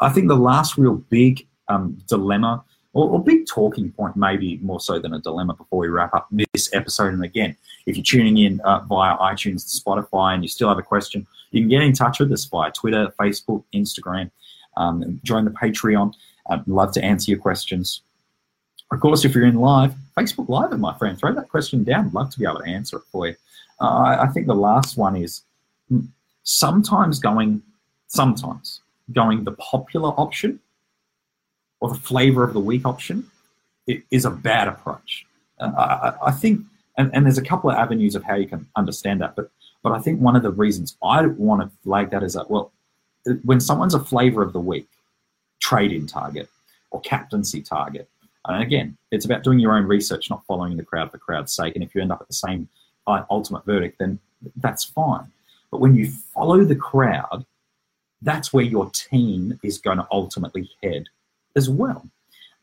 I think the last real big um, dilemma or, or big talking point, maybe more so than a dilemma before we wrap up this episode. And again, if you're tuning in uh, via iTunes, Spotify, and you still have a question, you can get in touch with us via Twitter, Facebook, Instagram, um, join the Patreon. I'd love to answer your questions. Of course, if you're in live, Facebook Live, my friend, throw that question down. I'd love to be able to answer it for you. Uh, I think the last one is hmm, sometimes going, sometimes going the popular option or the flavor of the week option is a bad approach. Uh, I, I, think, and, and there's a couple of avenues of how you can understand that, but but I think one of the reasons I want to flag that is that well, when someone's a flavor of the week, trade in target or captaincy target, and again, it's about doing your own research, not following the crowd for crowd's sake. And if you end up at the same ultimate verdict, then that's fine. But when you follow the crowd, that's where your team is going to ultimately head as well.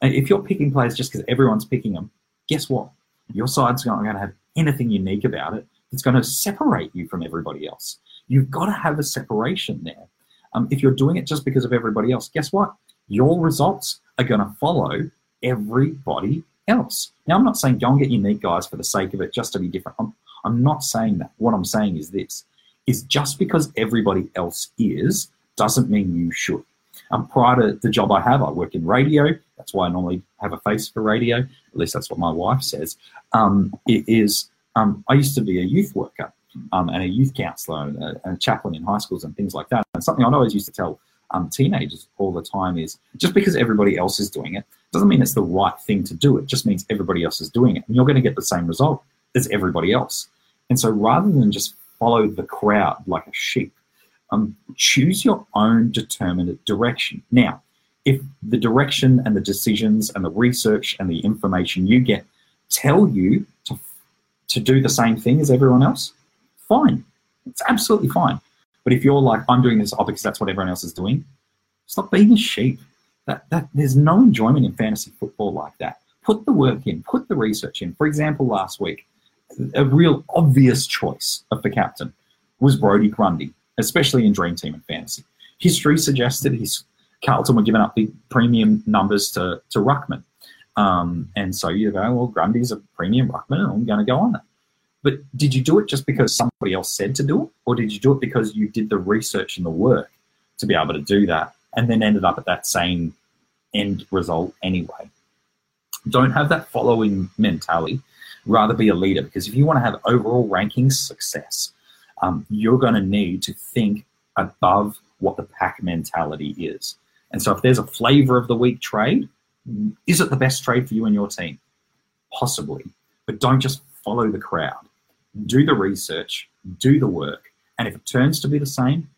If you're picking players just because everyone's picking them, guess what? Your side's not going to have anything unique about it. It's going to separate you from everybody else. You've got to have a separation there. Um, if you're doing it just because of everybody else, guess what? Your results are going to follow everybody else. Now, I'm not saying and get unique guys for the sake of it, just to be different. I'm, I'm not saying that. What I'm saying is this: is just because everybody else is doesn't mean you should. Um, prior to the job I have, I work in radio. That's why I normally have a face for radio. At least that's what my wife says. Um, it is um, I used to be a youth worker um, and a youth counsellor and a, and a, chaplain in high schools and things like that. And something I always used to tell um, teenagers all the time is just because everybody else is doing it doesn't mean it's the right thing to do. It just means everybody else is doing it, and you're going to get the same result as everybody else. And so rather than just follow the crowd like a sheep, um, choose your own determined direction. Now, if the direction and the decisions and the research and the information you get tell you to, to do the same thing as everyone else, fine. It's absolutely fine. But if you're like, I'm doing this oh, because that's what everyone else is doing, stop being a sheep. That, that There's no enjoyment in fantasy football like that. Put the work in, put the research in. For example, last week, a real obvious choice of the captain was Brody Grundy especially in Dream Team and Fantasy. History suggested his Carlton were giving up big premium numbers to, to Ruckman. Um, and so you go, well, Grundy's a premium Ruckman, and I'm going to go on that. But did you do it just because somebody else said to do it? Or did you do it because you did the research and the work to be able to do that and then ended up at that same end result anyway? Don't have that following mentality. Rather be a leader because if you want to have overall ranking success, um, you're going to need to think above what the pack mentality is. And so, if there's a flavor of the week trade, is it the best trade for you and your team? Possibly. But don't just follow the crowd. Do the research, do the work. And if it turns to be the same,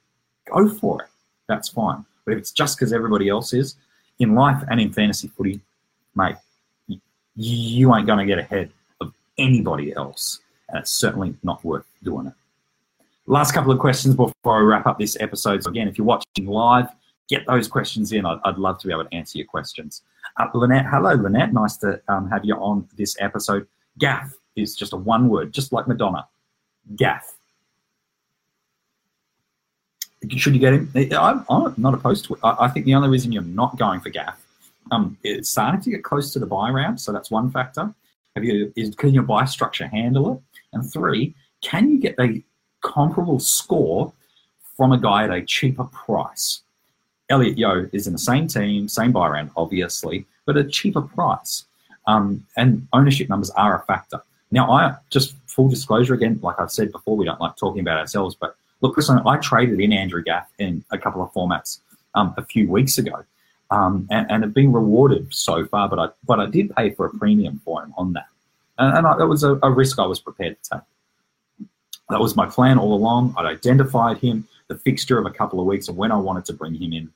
go for it. That's fine. But if it's just because everybody else is, in life and in fantasy footy, mate, you, you ain't going to get ahead of anybody else. And it's certainly not worth doing it. Last couple of questions before I wrap up this episode. So, again, if you're watching live, get those questions in. I'd, I'd love to be able to answer your questions. Uh, Lynette, hello, Lynette. Nice to um, have you on this episode. Gaff is just a one word, just like Madonna. Gaff. Should you get him? I'm, I'm not opposed to it. I, I, think the only reason you're not going for Gaff, um, it's starting to get close to the buy round, so that's one factor. Have you is can your buy structure handle it? And three, can you get a comparable score from a guy at a cheaper price? Elliot Yeo is in the same team, same buy round, obviously, but a cheaper price. Um, and ownership numbers are a factor. Now, I just full disclosure again, like I've said before, we don't like talking about ourselves, but look, listen, I traded in Andrew Gaff in a couple of formats um, a few weeks ago, um, and, and have been rewarded so far. But I but I did pay for a premium for him on that, and, and I, that was a, a risk I was prepared to take. That was my plan all along. I'd identified him, the fixture of a couple of weeks, and when I wanted to bring him in.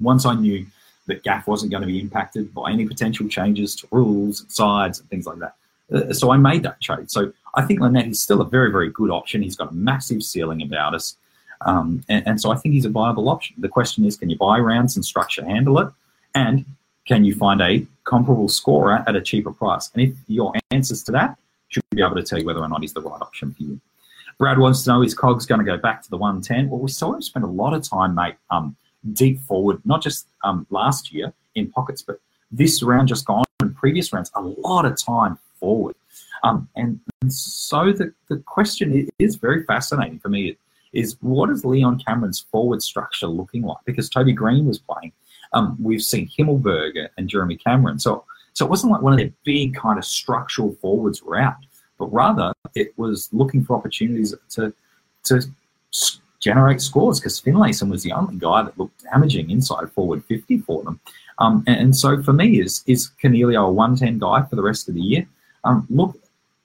Once I knew that Gaff wasn't going to be impacted by any potential changes to rules, sides, and things like that. Uh, so I made that trade. So I think Lynette is still a very, very good option. He's got a massive ceiling about us. Um, and, and, so I think he's a viable option. The question is, can you buy rounds and structure handle it? And can you find a comparable scorer at a cheaper price? And if your answers to that, should be able to tell you whether or not he's the right option for you. Brad wants to know, is Cogs going to go back to the 110? Well, we saw him spend a lot of time, mate, um, deep forward, not just um, last year in pockets, but this round just gone and previous rounds, a lot of time forward. Um, and, and, so the, the question is very fascinating for me is what is Leon Cameron's forward structure looking like? Because Toby Greene was playing. Um, we've seen Himmelberg and Jeremy Cameron. So, so it wasn't like one of their big kind of structural forwards were out, but rather it was looking for opportunities to, to generate scores because Finlayson was the only guy that looked damaging inside forward 50 for them. Um, and, and, so for me, is is Coniglio a 110 guy for the rest of the year? Um, look,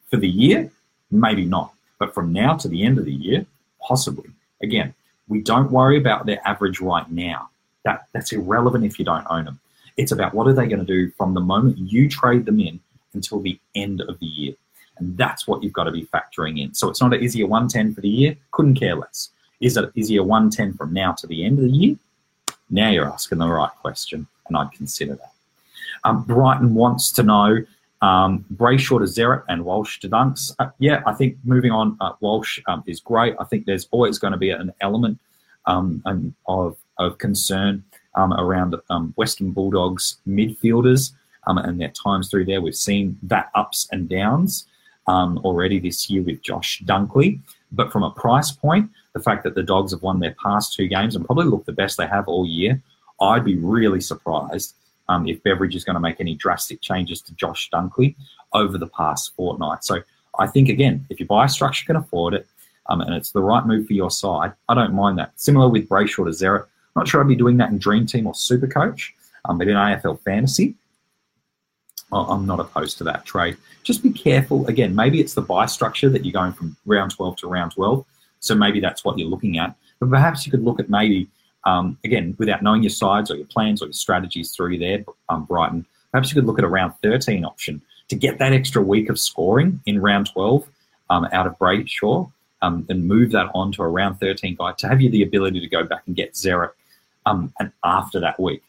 for the year, maybe not. But from now to the end of the year, possibly. Again, we don't worry about their average right now. That, that's irrelevant if you don't own them. It's about what are they going to do from the moment you trade them in until the end of the year. And that's what you've got to be factoring in. So it's not a, is he a 110 for the year? Couldn't care less. Is it is he a 110 from now to the end of the year? Now you're asking the right question, and I'd consider that. Um, Brighton wants to know um, Brayshaw to Zerrett and Walsh to Dunks. Uh, yeah, I think moving on, uh, Walsh um, is great. I think there's always going to be an element um, of, of concern um, around um, Western Bulldogs midfielders um, and their times through there. We've seen that ups and downs already this year with Josh Dunkley. But from a price point, the fact that the Dogs have won their past two games and probably look the best they have all year, I'd be really surprised um, if Beveridge is going to make any drastic changes to Josh Dunkley over the past fortnight. So I think, again, if your buy a structure can afford it um, and it's the right move for your side, I don't mind that. Similar with Brayshaw to Zerrett. Not sure I'd be doing that in Dream Team or Super Coach, um, but in AFL Fantasy, I'm not opposed to that trade. Just be careful. Again, maybe it's the buy structure that you're going from round 12 to round 12. So maybe that's what you're looking at. But perhaps you could look at maybe um, again, without knowing your sides or your plans or your strategies through there, um, Brighton, perhaps you could look at a round 13 option to get that extra week of scoring in round 12 um, out of Brayshaw um, and move that on to a round 13 guy to have you the ability to go back and get Zerrett um, and after that week.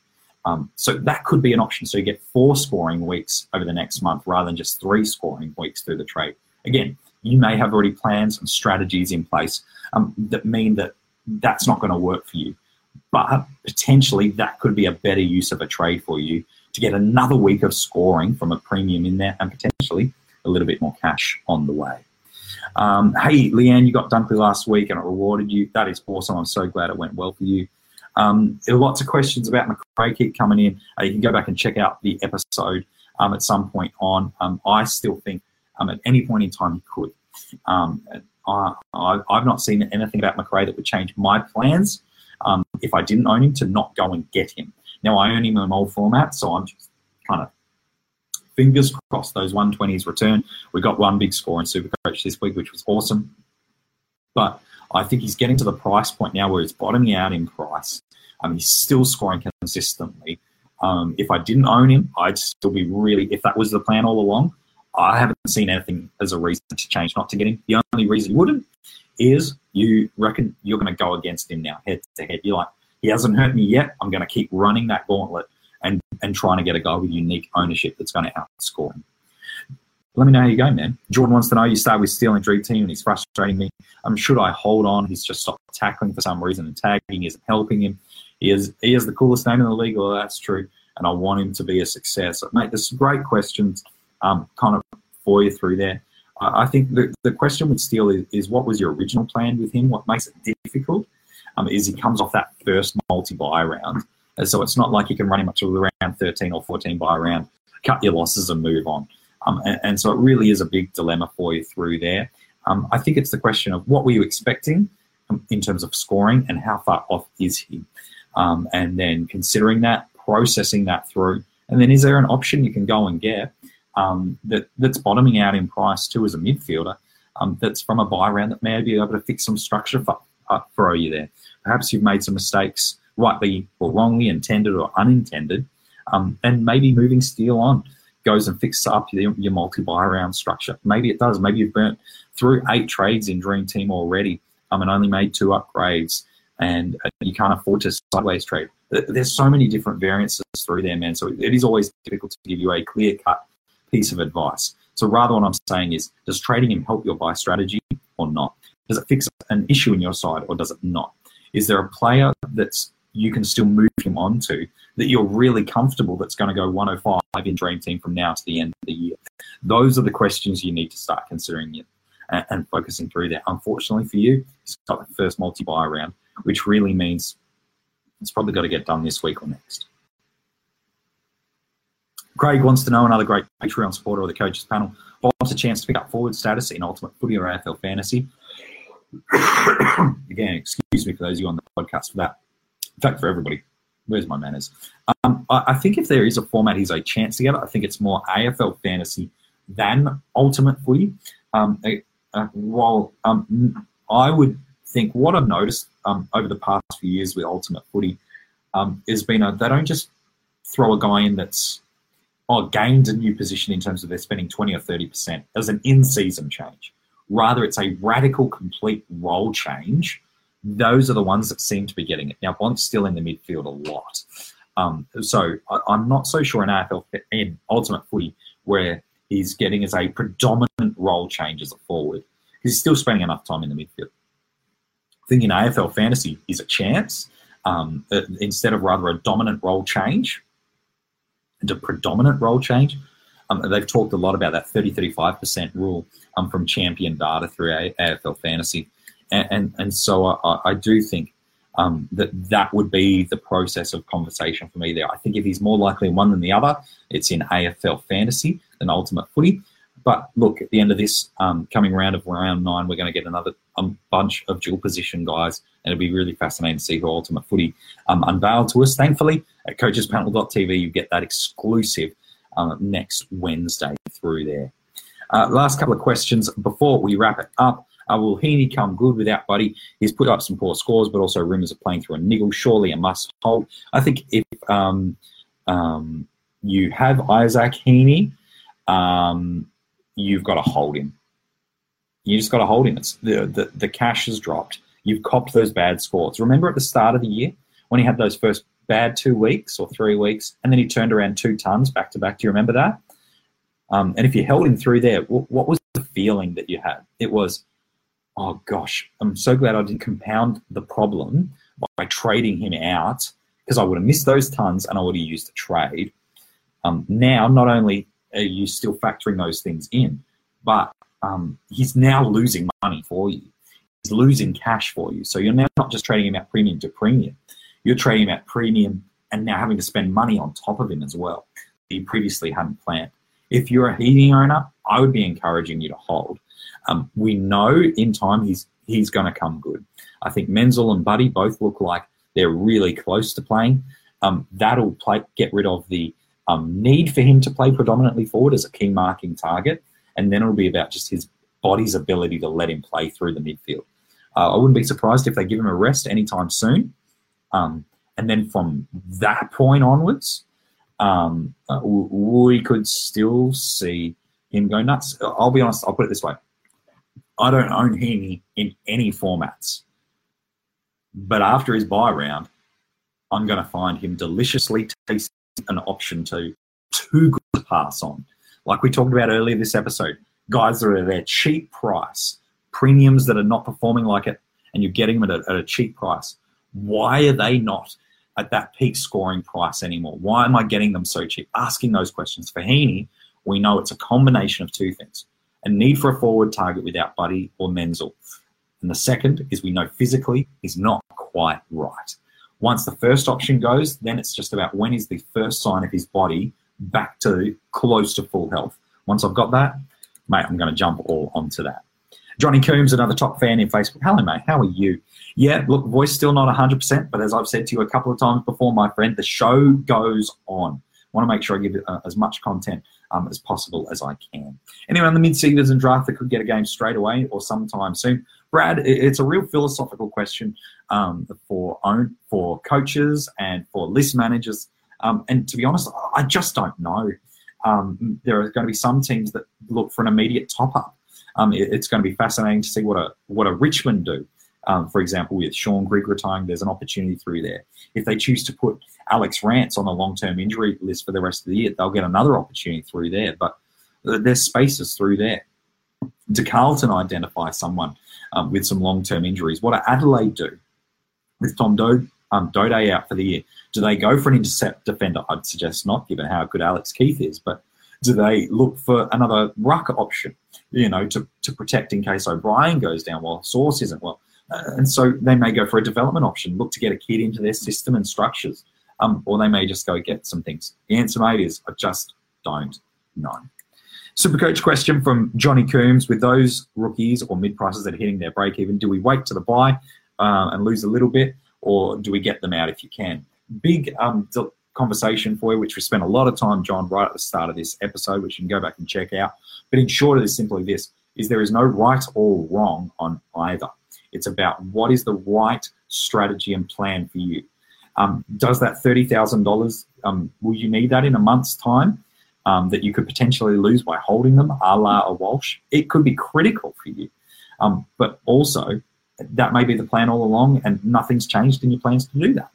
Um, so that could be an option. So you get four scoring weeks over the next month rather than just three scoring weeks through the trade. Again, you may have already plans and strategies in place um, that mean that that's not going to work for you but potentially that could be a better use of a trade for you to get another week of scoring from a premium in there and potentially a little bit more cash on the way. Um, hey, Leanne, you got Dunkley last week and it rewarded you. That is awesome. I'm so glad it went well for you. Um, there are lots of questions about Macrae keep coming in. Uh, you can go back and check out the episode um, at some point on. Um, I still think um, at any point in time you could. Um, I, have not seen anything about Macrae that would change my plans um, if I didn't own him to not go and get him. Now I own him in old format, so I'm just kind of fingers crossed those 120s return. We got one big score in Supercoach this week, which was awesome. But I think he's getting to the price point now where he's bottoming out in price. Um, he's still scoring consistently. Um, if I didn't own him, I'd still be really, if that was the plan all along, I haven't seen anything as a reason to change not to get him. The only reason you wouldn't is you reckon you're going to go against him now, head to head. You're like, he hasn't hurt me yet. I'm going to keep running that gauntlet and, and trying to get a guy with unique ownership that's going to outscore him. Let me know how you go, man. Jordan wants to know you start with stealing Dream Team and he's frustrating me. Um, should I hold on? He's just stopped tackling for some reason and tagging isn't helping him. He is he has the coolest name in the league. Well, that's true, and I want him to be a success. Mate, there's great questions, um, kind of for you through there. I think the, the question with Steele is, is, what was your original plan with him? What makes it difficult um, is he comes off that first multi buy round. And so it's not like you can run him up to around 13 or 14 buy round, cut your losses and move on. Um, and, and, so it really is a big dilemma for you through there. Um, I think it's the question of what were you expecting um, in terms of scoring and how far off is he? Um, and then considering that, processing that through, and then is there an option you can go and get um, that that's bottoming out in price too as a midfielder? Um, that's from a buy round that may be able to fix some structure for, uh, for you there. Perhaps you've made some mistakes, rightly or wrongly, intended or unintended, um, and maybe moving Steele on goes and fixes up your, your multi buy round structure. Maybe it does. Maybe you've burnt through eight trades in Dream Team already um, and only made two upgrades and you can't afford to sideways trade. There's so many different variances through there, man. So it is always difficult to give you a clear cut piece of advice. So rather, what I'm saying is, does trading him help your buy strategy or not? Does it fix an issue in your side or does it not? Is there a player that's you can still move him onto that you're really comfortable that's going to go 105 in Dream Team from now to the end of the year? Those are the questions you need to start considering and, and focusing through there. Unfortunately for you, it's got the first multi buy round which really means it's probably got to get done this week or next. Craig wants to know another great Patreon supporter of the coaches panel. Wants a chance to pick up forward status in Ultimate Footy or AFL Fantasy. Again, excuse me for those of you on the podcast for that. In fact, for everybody. Where's my manners? Um, I, I, think if there is a format he's a chance to get, I think it's more AFL Fantasy than Ultimate Footy. Um, uh, while um, I would think what I've noticed um, over the past few years with Ultimate Footy um, has been a, they don't just throw a guy in that's oh, gained a new position in terms of they're spending 20 or 30% as an in season change. Rather, it's a radical, complete role change. Those are the ones that seem to be getting it. Now, Bont's still in the midfield a lot. Um, so I, am not so sure in AFL, in Ultimate Footy, where he's getting as a predominant role change as a forward. because He's still spending enough time in the midfield thinking AFL fantasy is a chance um, uh, instead of rather a dominant role change and a predominant role change. Um, they've talked a lot about that 30 35% rule um, from champion data through AFL fantasy. And, and, and so I, I, do think um, that that would be the process of conversation for me there. I think if he's more likely one than the other, it's in AFL fantasy than ultimate footy. But look, at the end of this um, coming round of round nine, we're going to get another um, bunch of dual position guys, and it'll be really fascinating to see who Ultimate Footy um, unveiled to us. Thankfully, at coachespanel.tv, you get that exclusive um, next Wednesday through there. Uh, last couple of questions before we wrap it up. Uh, will Heaney come good without Buddy? He's put up some poor scores, but also rumours of playing through a niggle. Surely a must hold. I think if um, um, you have Isaac Heaney, um, you've got to hold him. You just got to hold him. It's the, the, the cash has dropped. You've copped those bad scores. Remember at the start of the year when he had those first bad two weeks or three weeks, and then he turned around two tons back to back. Do you remember that? Um, and if you held him through there, what, what was the feeling that you had? It was, oh gosh, I'm so glad I didn't compound the problem by trading him out because I would have missed those tons and I would have used a trade. Um, now, not only are you still factoring those things in? But um, he's now losing money for you. He's losing cash for you. So you're now not just trading him at premium to premium. You're trading him at premium and now having to spend money on top of him as well that you previously hadn't planned. If you're a Heaney owner, I would be encouraging you to hold. Um, we know in time he's he's going to come good. I think Menzel and Buddy both look like they're really close to playing. Um, that'll play, get rid of the um, need for him to play predominantly forward as a key marking target, and then it'll be about just his body's ability to let him play through the midfield. Uh, I wouldn't be surprised if they give him a rest anytime soon. Um, and then from that point onwards, um, uh, we could still see him go nuts. I'll be honest, I'll put it this way. I don't own Heaney in any formats. But after his buy round, I'm going to find him deliciously tasty an option to too good to pass on. Like we talked about earlier this episode, guys that are at their cheap price, premiums that are not performing like it, and you're getting them at a, at a cheap price. Why are they not at that peak scoring price anymore? Why am I getting them so cheap? Asking those questions. For Heaney, we know it's a combination of two things a need for a forward target without Buddy or Menzel. And the second is we know physically he's not quite right. Once the first option goes, then it's just about when is the first sign of his body back to close to full health. Once I've got that, mate, I'm going to jump all onto that. Johnny Coombs, another top fan in Facebook. Hello, mate. How are you? Yeah, look, voice still not 100%, but as I've said to you a couple of times before, my friend, the show goes on. I want to make sure I give it uh, as much content um, as possible as I can. Anyone in the mid-season draft that could get a game straight away or sometime soon? Brad, it's a real philosophical question um, for own for coaches and for list managers. Um, and to be honest, I just don't know. Um, there are going to be some teams that look for an immediate top up. Um, it, it's going to be fascinating to see what a what a Richmond do. Um, for example, with Shaun Grigg retiring, there's an opportunity through there. If they choose to put Alex Rance on the long-term injury list for the rest of the year, they'll get another opportunity through there. But there's spaces through there. Do Carlton identify someone um, with some long-term injuries? What do Adelaide do with Tom Doedee, um, Doedee out for the year? Do they go for an intercept defender? I'd suggest not, given how good Alex Keath is. But do they look for another ruck option, you know, to, to protect in case O'Brien goes down while Source isn't well? And so they may go for a development option, look to get a kid into their system and structures, um, or they may just go get some things. The answer, mate, is I just don't know. Super coach question from Johnny Coombs: With those rookies or mid prices that are hitting their break even, do we wait to the buy uh, and lose a little bit, or do we get them out if you can? Big um, conversation for you, which we spent a lot of time, John, right at the start of this episode, which you can go back and check out. But in short, it is simply this: is there is no right or wrong on either. It's about what is the right strategy and plan for you. Um, does that $30,000, um, will you need that in a month's time um, that you could potentially lose by holding them, a la a Walsh? It could be critical for you. Um, but also, that may be the plan all along and nothing's changed in your plans to do that.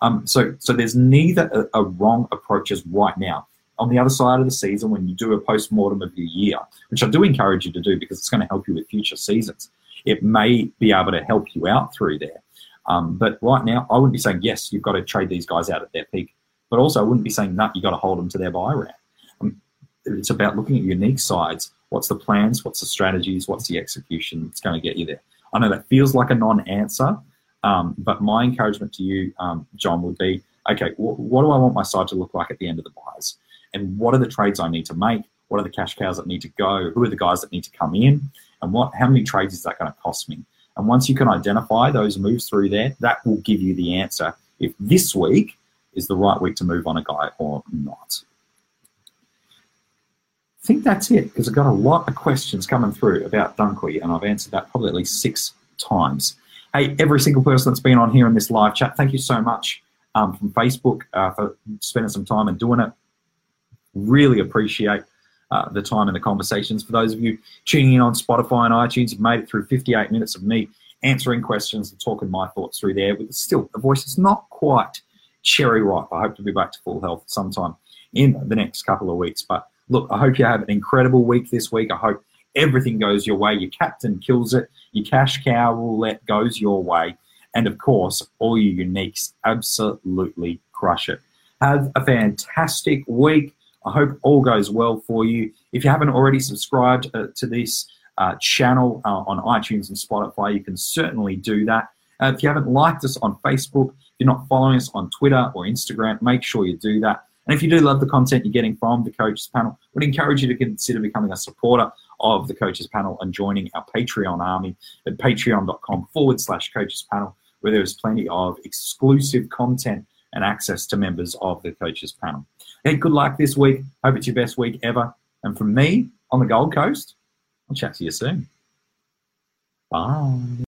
Um, so, so there's neither a, a wrong approaches right now on the other side of the season when you do a post-mortem of your year, which I do encourage you to do because it's going to help you with future seasons it may be able to help you out through there. Um, but right now, I wouldn't be saying, yes, you've got to trade these guys out at their peak. But also, I wouldn't be saying, no, you've got to hold them to their buy round. Um, it's about looking at unique sides. What's the plans? What's the strategies? What's the execution that's going to get you there? I know that feels like a non answer, um, but my encouragement to you, um, John, would be okay, wh- what do I want my side to look like at the end of the buys? And what are the trades I need to make? What are the cash cows that need to go? Who are the guys that need to come in? And what how many trades is that going to cost me? And once you can identify those moves through there, that will give you the answer if this week is the right week to move on a guy or not. I think that's it because I've got a lot of questions coming through about Dunkley, and I've answered that probably at least six times. Hey, every single person that's been on here in this live chat, thank you so much um, from Facebook uh, for spending some time and doing it. Really appreciate uh, the time and the conversations. For those of you tuning in on Spotify and iTunes, you've made it through 58 minutes of me answering questions and talking my thoughts through there. With still, the voice is not quite cherry ripe. I hope to be back to full health sometime in the next couple of weeks. But look, I hope you have an incredible week this week. I hope everything goes your way. Your captain kills it. Your cash cow roulette goes your way. And of course, all your uniques absolutely crush it. Have a fantastic week. I hope all goes well for you. If you haven't already subscribed uh, to this uh, channel uh, on iTunes and Spotify, you can certainly do that. Uh, if you haven't liked us on Facebook, if you're not following us on Twitter or Instagram, make sure you do that. And if you do love the content you're getting from the Coaches Panel, would encourage you to consider becoming a supporter of the Coaches Panel and joining our Patreon army at patreon.com forward slash Coaches Panel, where there is plenty of exclusive content and access to members of the Coaches Panel. Hey, good luck this week. Hope it's your best week ever. And from me on the Gold Coast, I'll chat to you soon. Bye.